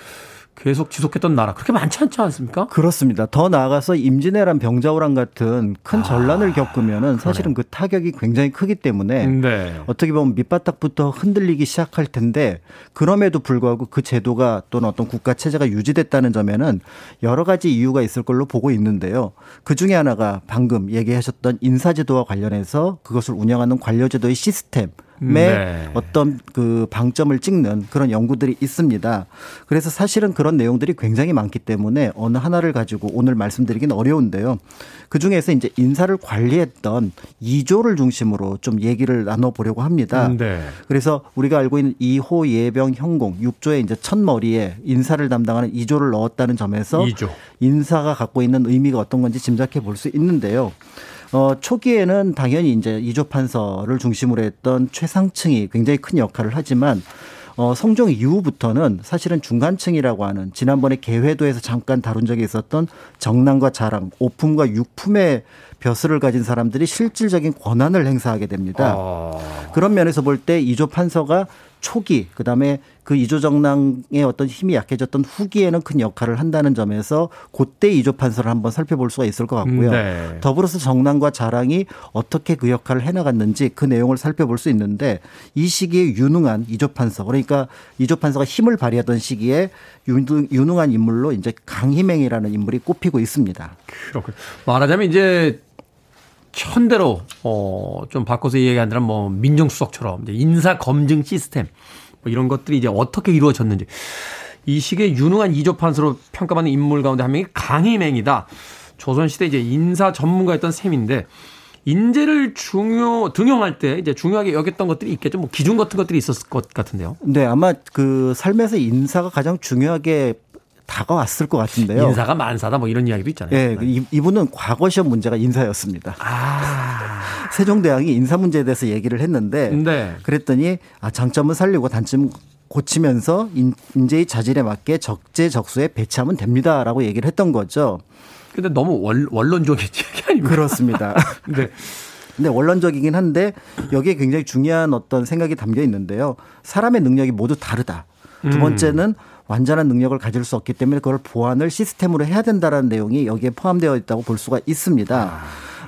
계속 지속했던 나라 그렇게 많지 않지 않습니까? 그렇습니다. 더 나아가서 임진왜란 병자호란 같은 큰 아, 전란을 겪으면은 사실은 그 타격이 굉장히 크기 때문에 네. 어떻게 보면 밑바닥부터 흔들리기 시작할 텐데 그럼에도 불구하고 그 제도가 또는 어떤 국가 체제가 유지됐다는 점에는 여러 가지 이유가 있을 걸로 보고 있는데요. 그 중에 하나가 방금 얘기하셨던 인사제도와 관련해서 그것을 운영하는 관료제도의 시스템 네. 어떤 그 방점을 찍는 그런 연구들이 있습니다. 그래서 사실은 그런 내용들이 굉장히 많기 때문에 어느 하나를 가지고 오늘 말씀드리긴 어려운데요. 그 중에서 이제 인사를 관리했던 2조를 중심으로 좀 얘기를 나눠보려고 합니다. 네. 그래서 우리가 알고 있는 2호 예병 형공 6조의 이제 첫 머리에 인사를 담당하는 2조를 넣었다는 점에서 2조. 인사가 갖고 있는 의미가 어떤 건지 짐작해 볼 수 있는데요. 어, 초기에는 당연히 이제 이조 판서를 중심으로 했던 최상층이 굉장히 큰 역할을 하지만 어, 성종 이후부터는 사실은 중간층이라고 하는 지난번에 개회도에서 잠깐 다룬 적이 있었던 정남과 자랑, 오품과 육품의 벼슬을 가진 사람들이 실질적인 권한을 행사하게 됩니다. 어. 그런 면에서 볼 때 이조 판서가 초기 그다음에 그 이조 정당의 어떤 힘이 약해졌던 후기에는 큰 역할을 한다는 점에서 그때 이조 판서를 한번 살펴볼 수가 있을 것 같고요. 네. 더불어서 정남과 자랑이 어떻게 그 역할을 해나갔는지 그 내용을 살펴볼 수 있는데 이 시기에 유능한 이조 판서 그러니까 이조 판서가 힘을 발휘하던 시기에 유능- 유능한 인물로 이제 강희맹이라는 인물이 꼽히고 있습니다. 그렇군. 말하자면 이제 천대로 어 좀 바꿔서 얘기한다면 뭐 민정수석처럼 인사 검증 시스템 뭐 이런 것들이 이제 어떻게 이루어졌는지 이 시기에 유능한 이조 판서로 평가받는 인물 가운데 한 명이 강희맹이다. 조선시대 이제 인사 전문가였던 셈인데 인재를 중요 등용할 때 이제 중요하게 여겼던 것들이 있겠죠. 뭐 기준 같은 것들이 있었을 것 같은데요. 네, 아마 그 삶에서 인사가 가장 중요하게 다가왔을 것 같은데요. 인사가 만사다 뭐 이런 이야기도 있잖아요. 예, 이- 이분은 과거 시험 문제가 인사였습니다. 세종대왕이 인사 문제에 대해서 얘기를 했는데 네. 그랬더니 아 장점은 살리고 단점 고치면서 인, 인재의 자질에 맞게 적재적소에 배치하면 됩니다라고 얘기를 했던 거죠. 근데 너무 원, 원론적인 얘기 아닙니까? 그렇습니다. 네. 근데 원론적이긴 한데 여기에 굉장히 중요한 어떤 생각이 담겨 있는데요. 사람의 능력이 모두 다르다. 두 번째는 완전한 능력을 가질 수 없기 때문에 그걸 보완을 시스템으로 해야 된다라는 내용이 여기에 포함되어 있다고 볼 수가 있습니다.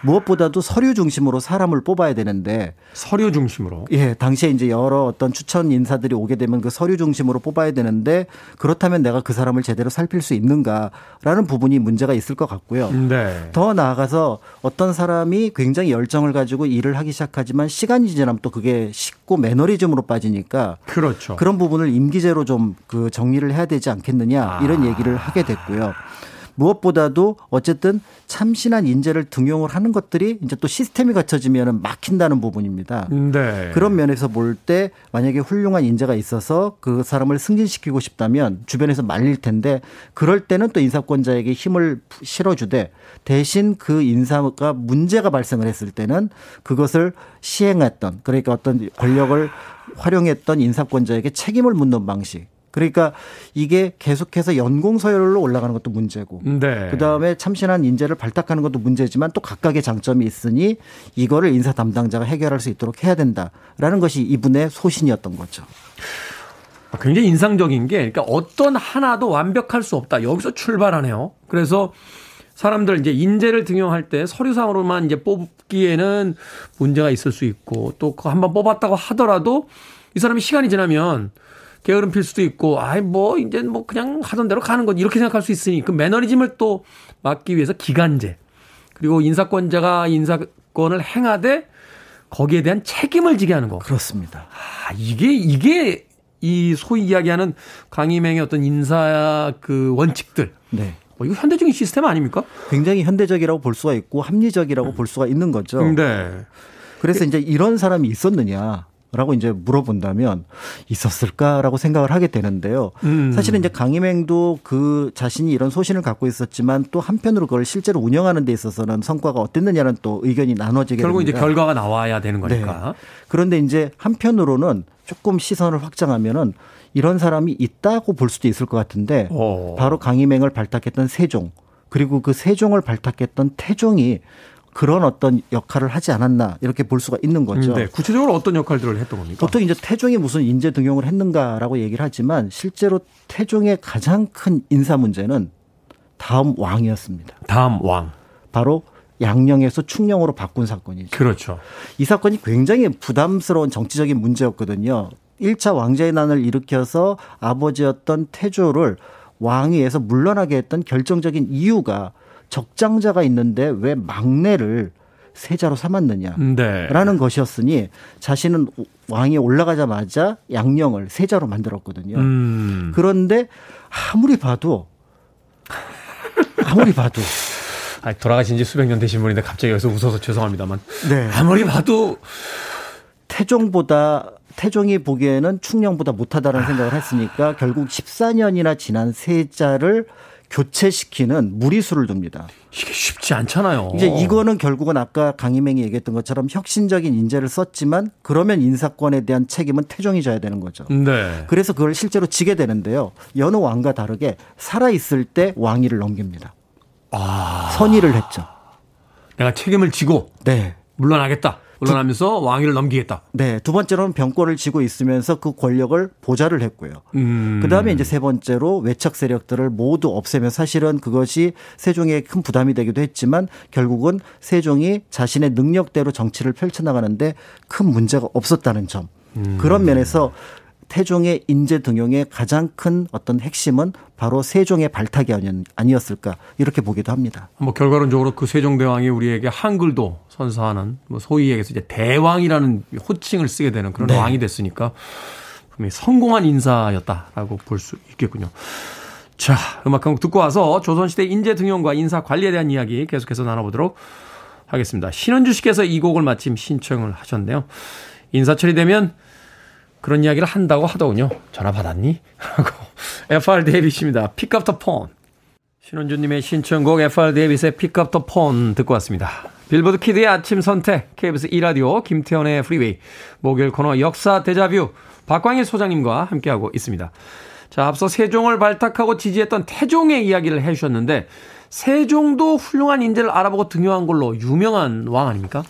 무엇보다도 서류 중심으로 사람을 뽑아야 되는데 서류 중심으로. 예, 당시에 이제 여러 어떤 추천 인사들이 오게 되면 그 서류 중심으로 뽑아야 되는데 그렇다면 내가 그 사람을 제대로 살필 수 있는가라는 부분이 문제가 있을 것 같고요. 네. 더 나아가서 어떤 사람이 굉장히 열정을 가지고 일을 하기 시작하지만 시간이 지나면 또 그게 식고 매너리즘으로 빠지니까 그렇죠. 그런 부분을 임기제로 좀 그 정리를 해야 되지 않겠느냐 이런 얘기를 하게 됐고요. 무엇보다도 어쨌든 참신한 인재를 등용을 하는 것들이 이제 또 시스템이 갖춰지면 막힌다는 부분입니다. 네. 그런 면에서 볼 때 만약에 훌륭한 인재가 있어서 그 사람을 승진시키고 싶다면 주변에서 말릴 텐데 그럴 때는 또 인사권자에게 힘을 실어주되 대신 그 인사가 문제가 발생을 했을 때는 그것을 시행했던 그러니까 어떤 권력을 활용했던 인사권자에게 책임을 묻는 방식. 그러니까 이게 계속해서 연공 서열로 올라가는 것도 문제고 네. 그다음에 참신한 인재를 발탁하는 것도 문제지만 또 각각의 장점이 있으니 이거를 인사 담당자가 해결할 수 있도록 해야 된다라는 것이 이분의 소신이었던 거죠. 굉장히 인상적인 게 그러니까 어떤 하나도 완벽할 수 없다. 여기서 출발하네요. 그래서 사람들 이제 인재를 등용할 때 서류상으로만 이제 뽑기에는 문제가 있을 수 있고 또 그 한번 뽑았다고 하더라도 이 사람이 시간이 지나면 게으름 필 수도 있고, 아이, 뭐, 이제 뭐 그냥 하던 대로 가는 것, 이렇게 생각할 수 있으니, 그 매너리즘을 또 막기 위해서 기간제, 그리고 인사권자가 인사권을 행하되 거기에 대한 책임을 지게 하는 거. 그렇습니다. 아, 이게, 이게 이 소위 이야기하는 강희맹의 어떤 인사 그 원칙들. 네. 뭐 이거 현대적인 시스템 아닙니까? 굉장히 현대적이라고 볼 수가 있고 합리적이라고 볼 수가 있는 거죠. 네. 그래서 이제 이런 사람이 있었느냐. 라고 이제 물어본다면 있었을까라고 생각을 하게 되는데요. 음. 사실은 이제 강희맹도 그 자신이 이런 소신을 갖고 있었지만 또 한편으로 그걸 실제로 운영하는 데 있어서는 성과가 어땠느냐는 또 의견이 나눠지게 결국 됩니다. 이제 결과가 나와야 되는 거니까. 네. 그런데 이제 한편으로는 조금 시선을 확장하면은 이런 사람이 있다고 볼 수도 있을 것 같은데 오. 바로 강희맹을 발탁했던 세종 그리고 그 세종을 발탁했던 태종이 그런 어떤 역할을 하지 않았나 이렇게 볼 수가 있는 거죠. 네. 구체적으로 어떤 역할들을 했던 겁니까? 보통 이제 태종이 무슨 인재 등용을 했는가라고 얘기를 하지만 실제로 태종의 가장 큰 인사 문제는 다음 왕이었습니다. 다음 왕. 바로 양령에서 충령으로 바꾼 사건이죠. 그렇죠. 이 사건이 굉장히 부담스러운 정치적인 문제였거든요. 1차 왕자의 난을 일으켜서 아버지였던 태조를 왕위에서 물러나게 했던 결정적인 이유가 적장자가 있는데 왜 막내를 세자로 삼았느냐. 네. 라는 것이었으니 자신은 왕에 올라가자마자 양령을 세자로 만들었거든요. 음. 그런데 아무리 봐도 아무리 봐도 아, 돌아가신 지 수백 년 되신 분인데 갑자기 여기서 웃어서 죄송합니다만. 네. 아무리 봐도 태종보다 태종이 보기에는 충령보다 못하다는 생각을 했으니까 결국 14년이나 지난 세자를 교체시키는 무리수를 둡니다. 이게 쉽지 않잖아요. 이제 이거는 결국은 아까 강희맹이 얘기했던 것처럼 혁신적인 인재를 썼지만 그러면 인사권에 대한 책임은 태종이 져야 되는 거죠. 네. 그래서 그걸 실제로 지게 되는데요. 여느 왕과 다르게 살아 있을 때 왕위를 넘깁니다. 아. 선의를 했죠. 내가 책임을 지고 네. 물러나겠다. 물러나면서 왕위를 넘기겠다. 네. 두 번째로는 병권을 쥐고 있으면서 그 권력을 보좌를 했고요. 음. 그 다음에 이제 세 번째로 외척 세력들을 모두 없애면 사실은 그것이 세종에 큰 부담이 되기도 했지만 결국은 세종이 자신의 능력대로 정치를 펼쳐 나가는데 큰 문제가 없었다는 점. 그런 면에서 태종의 인재 등용의 가장 큰 어떤 핵심은 바로 세종의 발탁이 아니- 아니었을까 이렇게 보기도 합니다. 뭐 결과론적으로 그 세종대왕이 우리에게 한글도 선사하는 뭐 소위 얘기해서 이제 대왕이라는 호칭을 쓰게 되는 그런 네. 왕이 됐으니까 분명히 성공한 인사였다라고 볼 수 있겠군요. 자, 음악 한곡 듣고 와서 조선시대 인재 등용과 인사 관리에 대한 이야기 계속해서 나눠보도록 하겠습니다. 신원주 씨께서 이 곡을 마침 신청을 하셨는데요. 인사철이 되면 그런 이야기를 한다고 하더군요. 전화 받았니? 라고. F.R. David입니다. Up the phone. 신원주님의 신청곡 F.R. David의 up the phone 듣고 왔습니다. 빌보드 kid의 아침 선택, KBS 2라디오, 김태훈의 프리웨이, 목요일 코너 역사 데자뷰, 박광일 소장님과 함께하고 있습니다. 자, 앞서 세종을 발탁하고 지지했던 태종의 이야기를 해주셨는데, 세종도 훌륭한 인재를 알아보고 등용한 걸로 유명한 왕 아닙니까?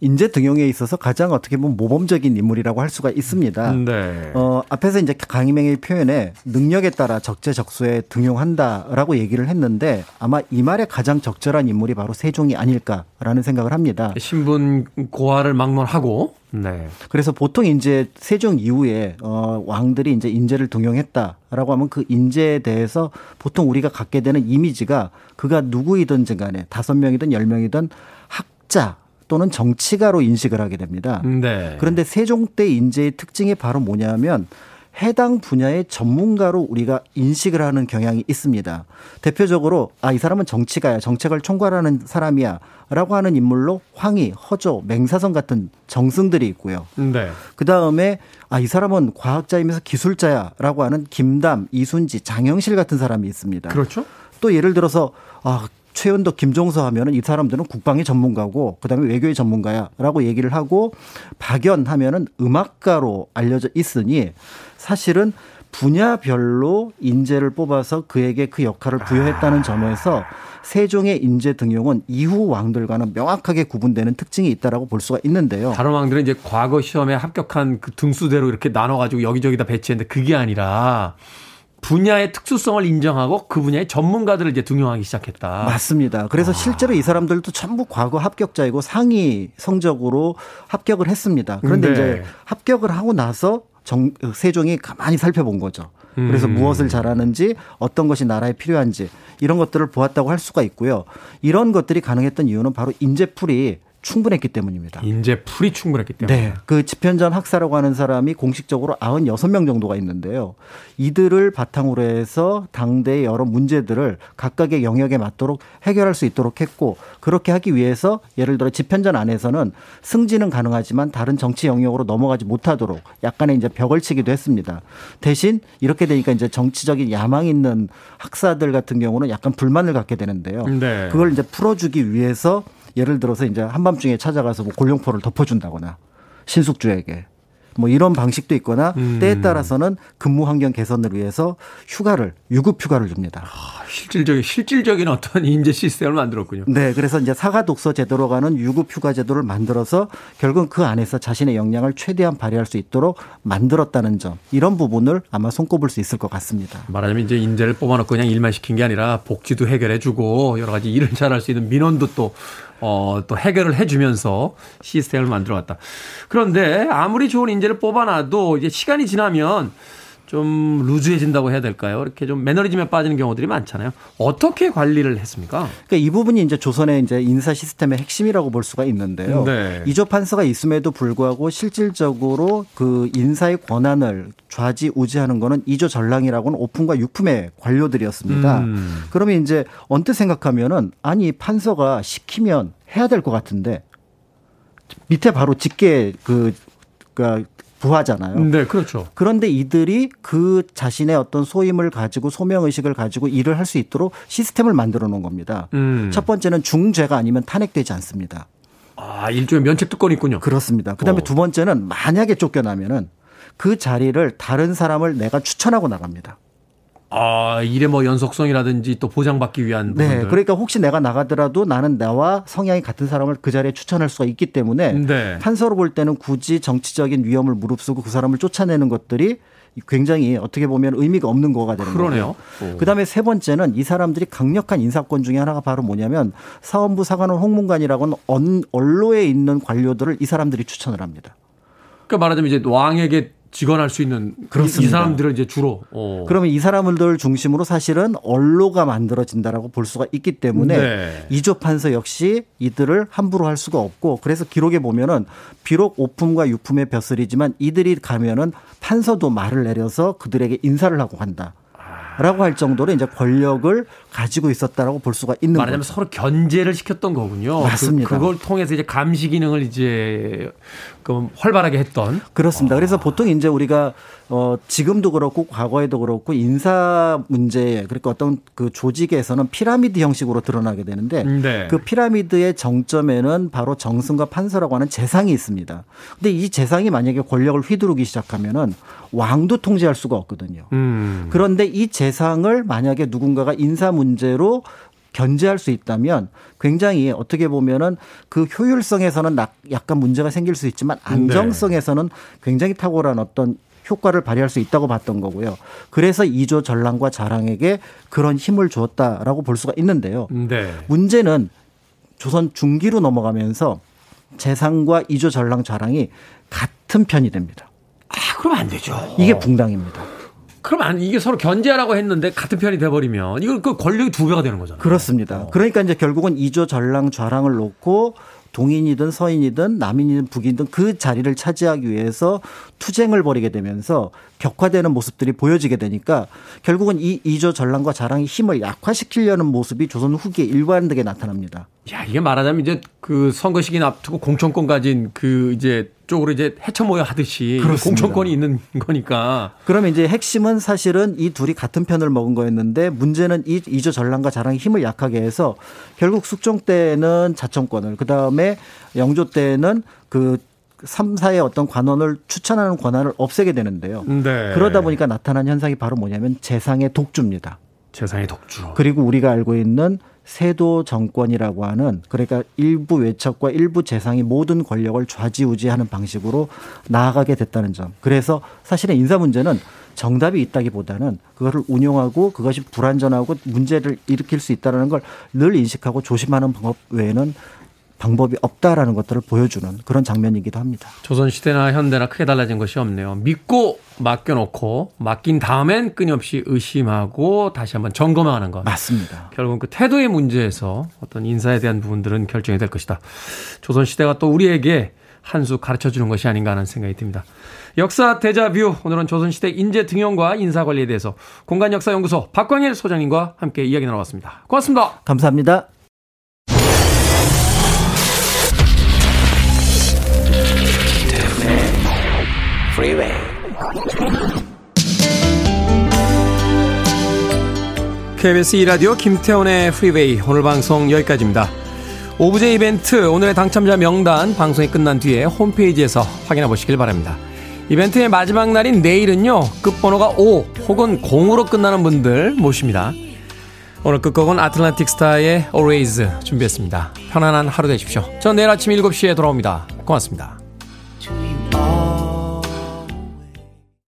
인재 등용에 있어서 가장 어떻게 보면 모범적인 인물이라고 할 수가 있습니다. 네. 어, 앞에서 이제 강희맹의 표현에 능력에 따라 적재적소에 등용한다라고 얘기를 했는데 아마 이 말에 가장 적절한 인물이 바로 세종이 아닐까라는 생각을 합니다. 신분 고하를 막론하고, 네. 그래서 보통 이제 세종 이후에 어 왕들이 이제 인재를 등용했다라고 하면 그 인재에 대해서 보통 우리가 갖게 되는 이미지가 그가 누구이든지 간에 다섯 명이든 열 명이든 학자 또는 정치가로 인식을 하게 됩니다. 네. 그런데 세종 때 인재의 특징이 바로 뭐냐면 해당 분야의 전문가로 우리가 인식을 하는 경향이 있습니다. 대표적으로 아 이 사람은 정치가야 정책을 총괄하는 사람이야 라고 하는 인물로 황희, 허조, 맹사성 같은 정승들이 있고요. 네. 그 다음에 아 이 사람은 과학자이면서 기술자야라고 하는 김담, 이순지, 장영실 같은 사람이 있습니다. 그렇죠. 또 예를 들어서 아 최연덕, 김종서 하면은 이 사람들은 국방의 전문가고 그다음에 외교의 전문가야라고 얘기를 하고 박연 하면은 음악가로 알려져 있으니 사실은 분야별로 인재를 뽑아서 그에게 그 역할을 부여했다는 점에서 세종의 인재 등용은 이후 왕들과는 명확하게 구분되는 특징이 있다라고 볼 수가 있는데요. 다른 왕들은 이제 과거 시험에 합격한 그 등수대로 이렇게 나눠 가지고 여기저기다 배치했는데 그게 아니라 분야의 특수성을 인정하고 그 분야의 전문가들을 이제 등용하기 시작했다. 맞습니다. 그래서 실제로 이 사람들도 전부 과거 합격자이고 상위 성적으로 합격을 했습니다. 그런데 네. 이제 합격을 하고 나서 정, 세종이 가만히 살펴본 거죠. 그래서 음. 무엇을 잘하는지 어떤 것이 나라에 필요한지 이런 것들을 보았다고 할 수가 있고요. 이런 것들이 가능했던 이유는 바로 인재풀이 충분했기 때문입니다. 인재 풀이 충분했기 때문에. 네. 그 집현전 학사라고 하는 사람이 공식적으로 96명 정도가 있는데요. 이들을 바탕으로 해서 당대의 여러 문제들을 각각의 영역에 맞도록 해결할 수 있도록 했고 그렇게 하기 위해서 예를 들어 집현전 안에서는 승진은 가능하지만 다른 정치 영역으로 넘어가지 못하도록 약간의 이제 벽을 치기도 했습니다. 대신 이렇게 되니까 이제 정치적인 야망 있는 학사들 같은 경우는 약간 불만을 갖게 되는데요. 네. 그걸 이제 풀어주기 위해서 예를 들어서 이제 한밤중에 찾아가서 뭐 골룡포를 덮어준다거나 신숙주에게 뭐 이런 방식도 있거나 음. 때에 따라서는 근무 환경 개선을 위해서 휴가를 유급 휴가를 줍니다. 아, 실질적인 실질적인 어떤 인재 시스템을 만들었군요. 네, 그래서 이제 사과 독서 제도로 가는 유급 휴가 제도를 만들어서 결국은 그 안에서 자신의 역량을 최대한 발휘할 수 있도록 만들었다는 점 이런 부분을 아마 손꼽을 수 있을 것 같습니다. 말하자면 이제 인재를 뽑아놓고 그냥 일만 시킨 게 아니라 복지도 해결해주고 여러 가지 일을 잘할 수 있는 민원도 또 어, 또 해결을 해주면서 시스템을 만들어갔다. 그런데 아무리 좋은 인재를 뽑아놔도 이제 시간이 지나면 좀 루즈해진다고 해야 될까요? 이렇게 좀 매너리즘에 빠지는 경우들이 많잖아요. 어떻게 관리를 했습니까? 그러니까 이 부분이 이제 조선의 이제 인사 시스템의 핵심이라고 볼 수가 있는데요. 네. 이조 판서가 있음에도 불구하고 실질적으로 그 인사의 권한을 좌지우지하는 거는 이조 전랑이라고는 오품과 육품의 관료들이었습니다. 음. 그러면 이제 언뜻 생각하면은 아니 판서가 시키면 해야 될 것 같은데 밑에 바로 직계 그, 그 부하잖아요. 네, 그렇죠. 그런데 이들이 그 자신의 어떤 소임을 가지고 소명 의식을 가지고 일을 할 수 있도록 시스템을 만들어 놓은 겁니다. 음. 첫 번째는 중죄가 아니면 탄핵되지 않습니다. 아, 일종의 면책 특권이 있군요. 그렇습니다. 그다음에 어. 두 번째는 만약에 쫓겨나면은 그 자리를 다른 사람을 내가 추천하고 나갑니다. 아, 일의 뭐 연속성이라든지 또 보장받기 위한 네. 부분들. 그러니까 혹시 내가 나가더라도 나는 나와 성향이 같은 사람을 그 자리에 추천할 수가 있기 때문에 네. 판서로 볼 때는 굳이 정치적인 위험을 무릅쓰고 그 사람을 쫓아내는 것들이 굉장히 어떻게 보면 의미가 없는 거가 되는 그러네요. 거고요. 오. 그다음에 세 번째는 이 사람들이 강력한 인사권 중에 하나가 바로 뭐냐면 사원부 사관원 홍문관이라고는 언- 언로에 있는 관료들을 이 사람들이 추천을 합니다. 그러니까 말하자면 이제 왕에게 직언할 수 있는 이- 이 그렇습니다. 사람들은 이제 주로 어. 그러면 이 사람들 중심으로 사실은 언로가 만들어진다라고 볼 수가 있기 때문에 네. 이조 판서 역시 이들을 함부로 할 수가 없고 그래서 기록에 보면은 비록 오품과 유품의 벼슬이지만 이들이 가면은 판서도 말을 내려서 그들에게 인사를 하고 간다. 라고 할 정도로 이제 권력을 가지고 있었다라고 볼 수가 있는 말하자면 거죠. 서로 견제를 시켰던 거군요. 맞습니다. 그, 걸 통해서 이제 감시 기능을 이제 그 활발하게 했던. 그렇습니다. 그래서 보통 이제 우리가 어 지금도 그렇고 과거에도 그렇고 인사 문제 그러니까 어떤 그 조직에서는 피라미드 형식으로 드러나게 되는데 네. 그 피라미드의 정점에는 바로 정승과 판서라고 하는 재상이 있습니다. 근데 이 재상이 만약에 권력을 휘두르기 시작하면은 왕도 통제할 수가 없거든요. 음. 그런데 이 재상을 만약에 누군가가 인사 문제로 견제할 수 있다면 굉장히 어떻게 보면은 그 효율성에서는 낙- 약간 문제가 생길 수 있지만 안정성에서는 굉장히 탁월한 어떤 효과를 발휘할 수 있다고 봤던 거고요. 그래서 이조 전랑과 자랑에게 그런 힘을 주었다라고 볼 수가 있는데요. 네. 문제는 조선 중기로 넘어가면서 재상과 이조 전랑 자랑이 같은 편이 됩니다. 아, 그러면 안 되죠. 이게 붕당입니다. 그럼 안, 이게 서로 견제하라고 했는데 같은 편이 돼버리면 이거 그 권력이 두 배가 되는 거잖아요. 그렇습니다. 그러니까 이제 결국은 이조 전랑 좌랑을 놓고 동인이든 서인이든 남인이든 북인이든 그 자리를 차지하기 위해서 투쟁을 벌이게 되면서 격화되는 모습들이 보여지게 되니까 결국은 이 이조 전랑과 자랑의 힘을 약화시키려는 모습이 조선 후기에 일관되게 나타납니다. 야, 이게 말하자면 이제 그 선거 시기 앞두고 공천권 가진 그 이제 쪽으로 이제 헤쳐 모여 하듯이 그렇습니다. 공천권이 있는 거니까. 그러면 이제 핵심은 사실은 이 둘이 같은 편을 먹은 거였는데 문제는 이 이조 전랑과 자랑의 힘을 약하게 해서 결국 숙종 때는 자청권을 그 다음에 영조 때는 그 3사의 어떤 관원을 추천하는 권한을 없애게 되는데요. 네. 그러다 보니까 나타난 현상이 바로 뭐냐면 재상의 독주입니다. 세상의 독주. 그리고 우리가 알고 있는 세도 정권이라고 하는 그러니까 일부 외척과 일부 재상이 모든 권력을 좌지우지하는 방식으로 나아가게 됐다는 점. 그래서 사실은 인사 문제는 정답이 있다기보다는 그거를 운용하고 그것이 불완전하고 문제를 일으킬 수 있다는 걸 늘 인식하고 조심하는 방법 외에는 방법이 없다라는 것들을 보여주는 그런 장면이기도 합니다. 조선시대나 현대나 크게 달라진 것이 없네요. 믿고 맡겨놓고 맡긴 다음엔 끊임없이 의심하고 다시 한번 점검하는 것. 맞습니다. 결국은 그 태도의 문제에서 어떤 인사에 대한 부분들은 결정이 될 것이다. 조선시대가 또 우리에게 한 수 가르쳐 주는 것이 아닌가 하는 생각이 듭니다. 역사 데자뷰 오늘은 조선시대 인재 등용과 인사관리에 대해서 공간역사연구소 박광일 소장님과 함께 이야기 나눠봤습니다. 고맙습니다. 감사합니다. Freeway. KBS 2라디오 김태훈의 프리웨이 오늘 방송 여기까지입니다. 오브제 이벤트 오늘의 당첨자 명단 방송이 끝난 뒤에 홈페이지에서 확인해 보시길 바랍니다. 이벤트의 마지막 날인 내일은요 끝번호가 5 혹은 0으로 끝나는 분들 모십니다. 오늘 끝곡은 아틀란틱 스타의 Always 준비했습니다. 편안한 하루 되십시오. 전 내일 아침 7시에 돌아옵니다. 고맙습니다.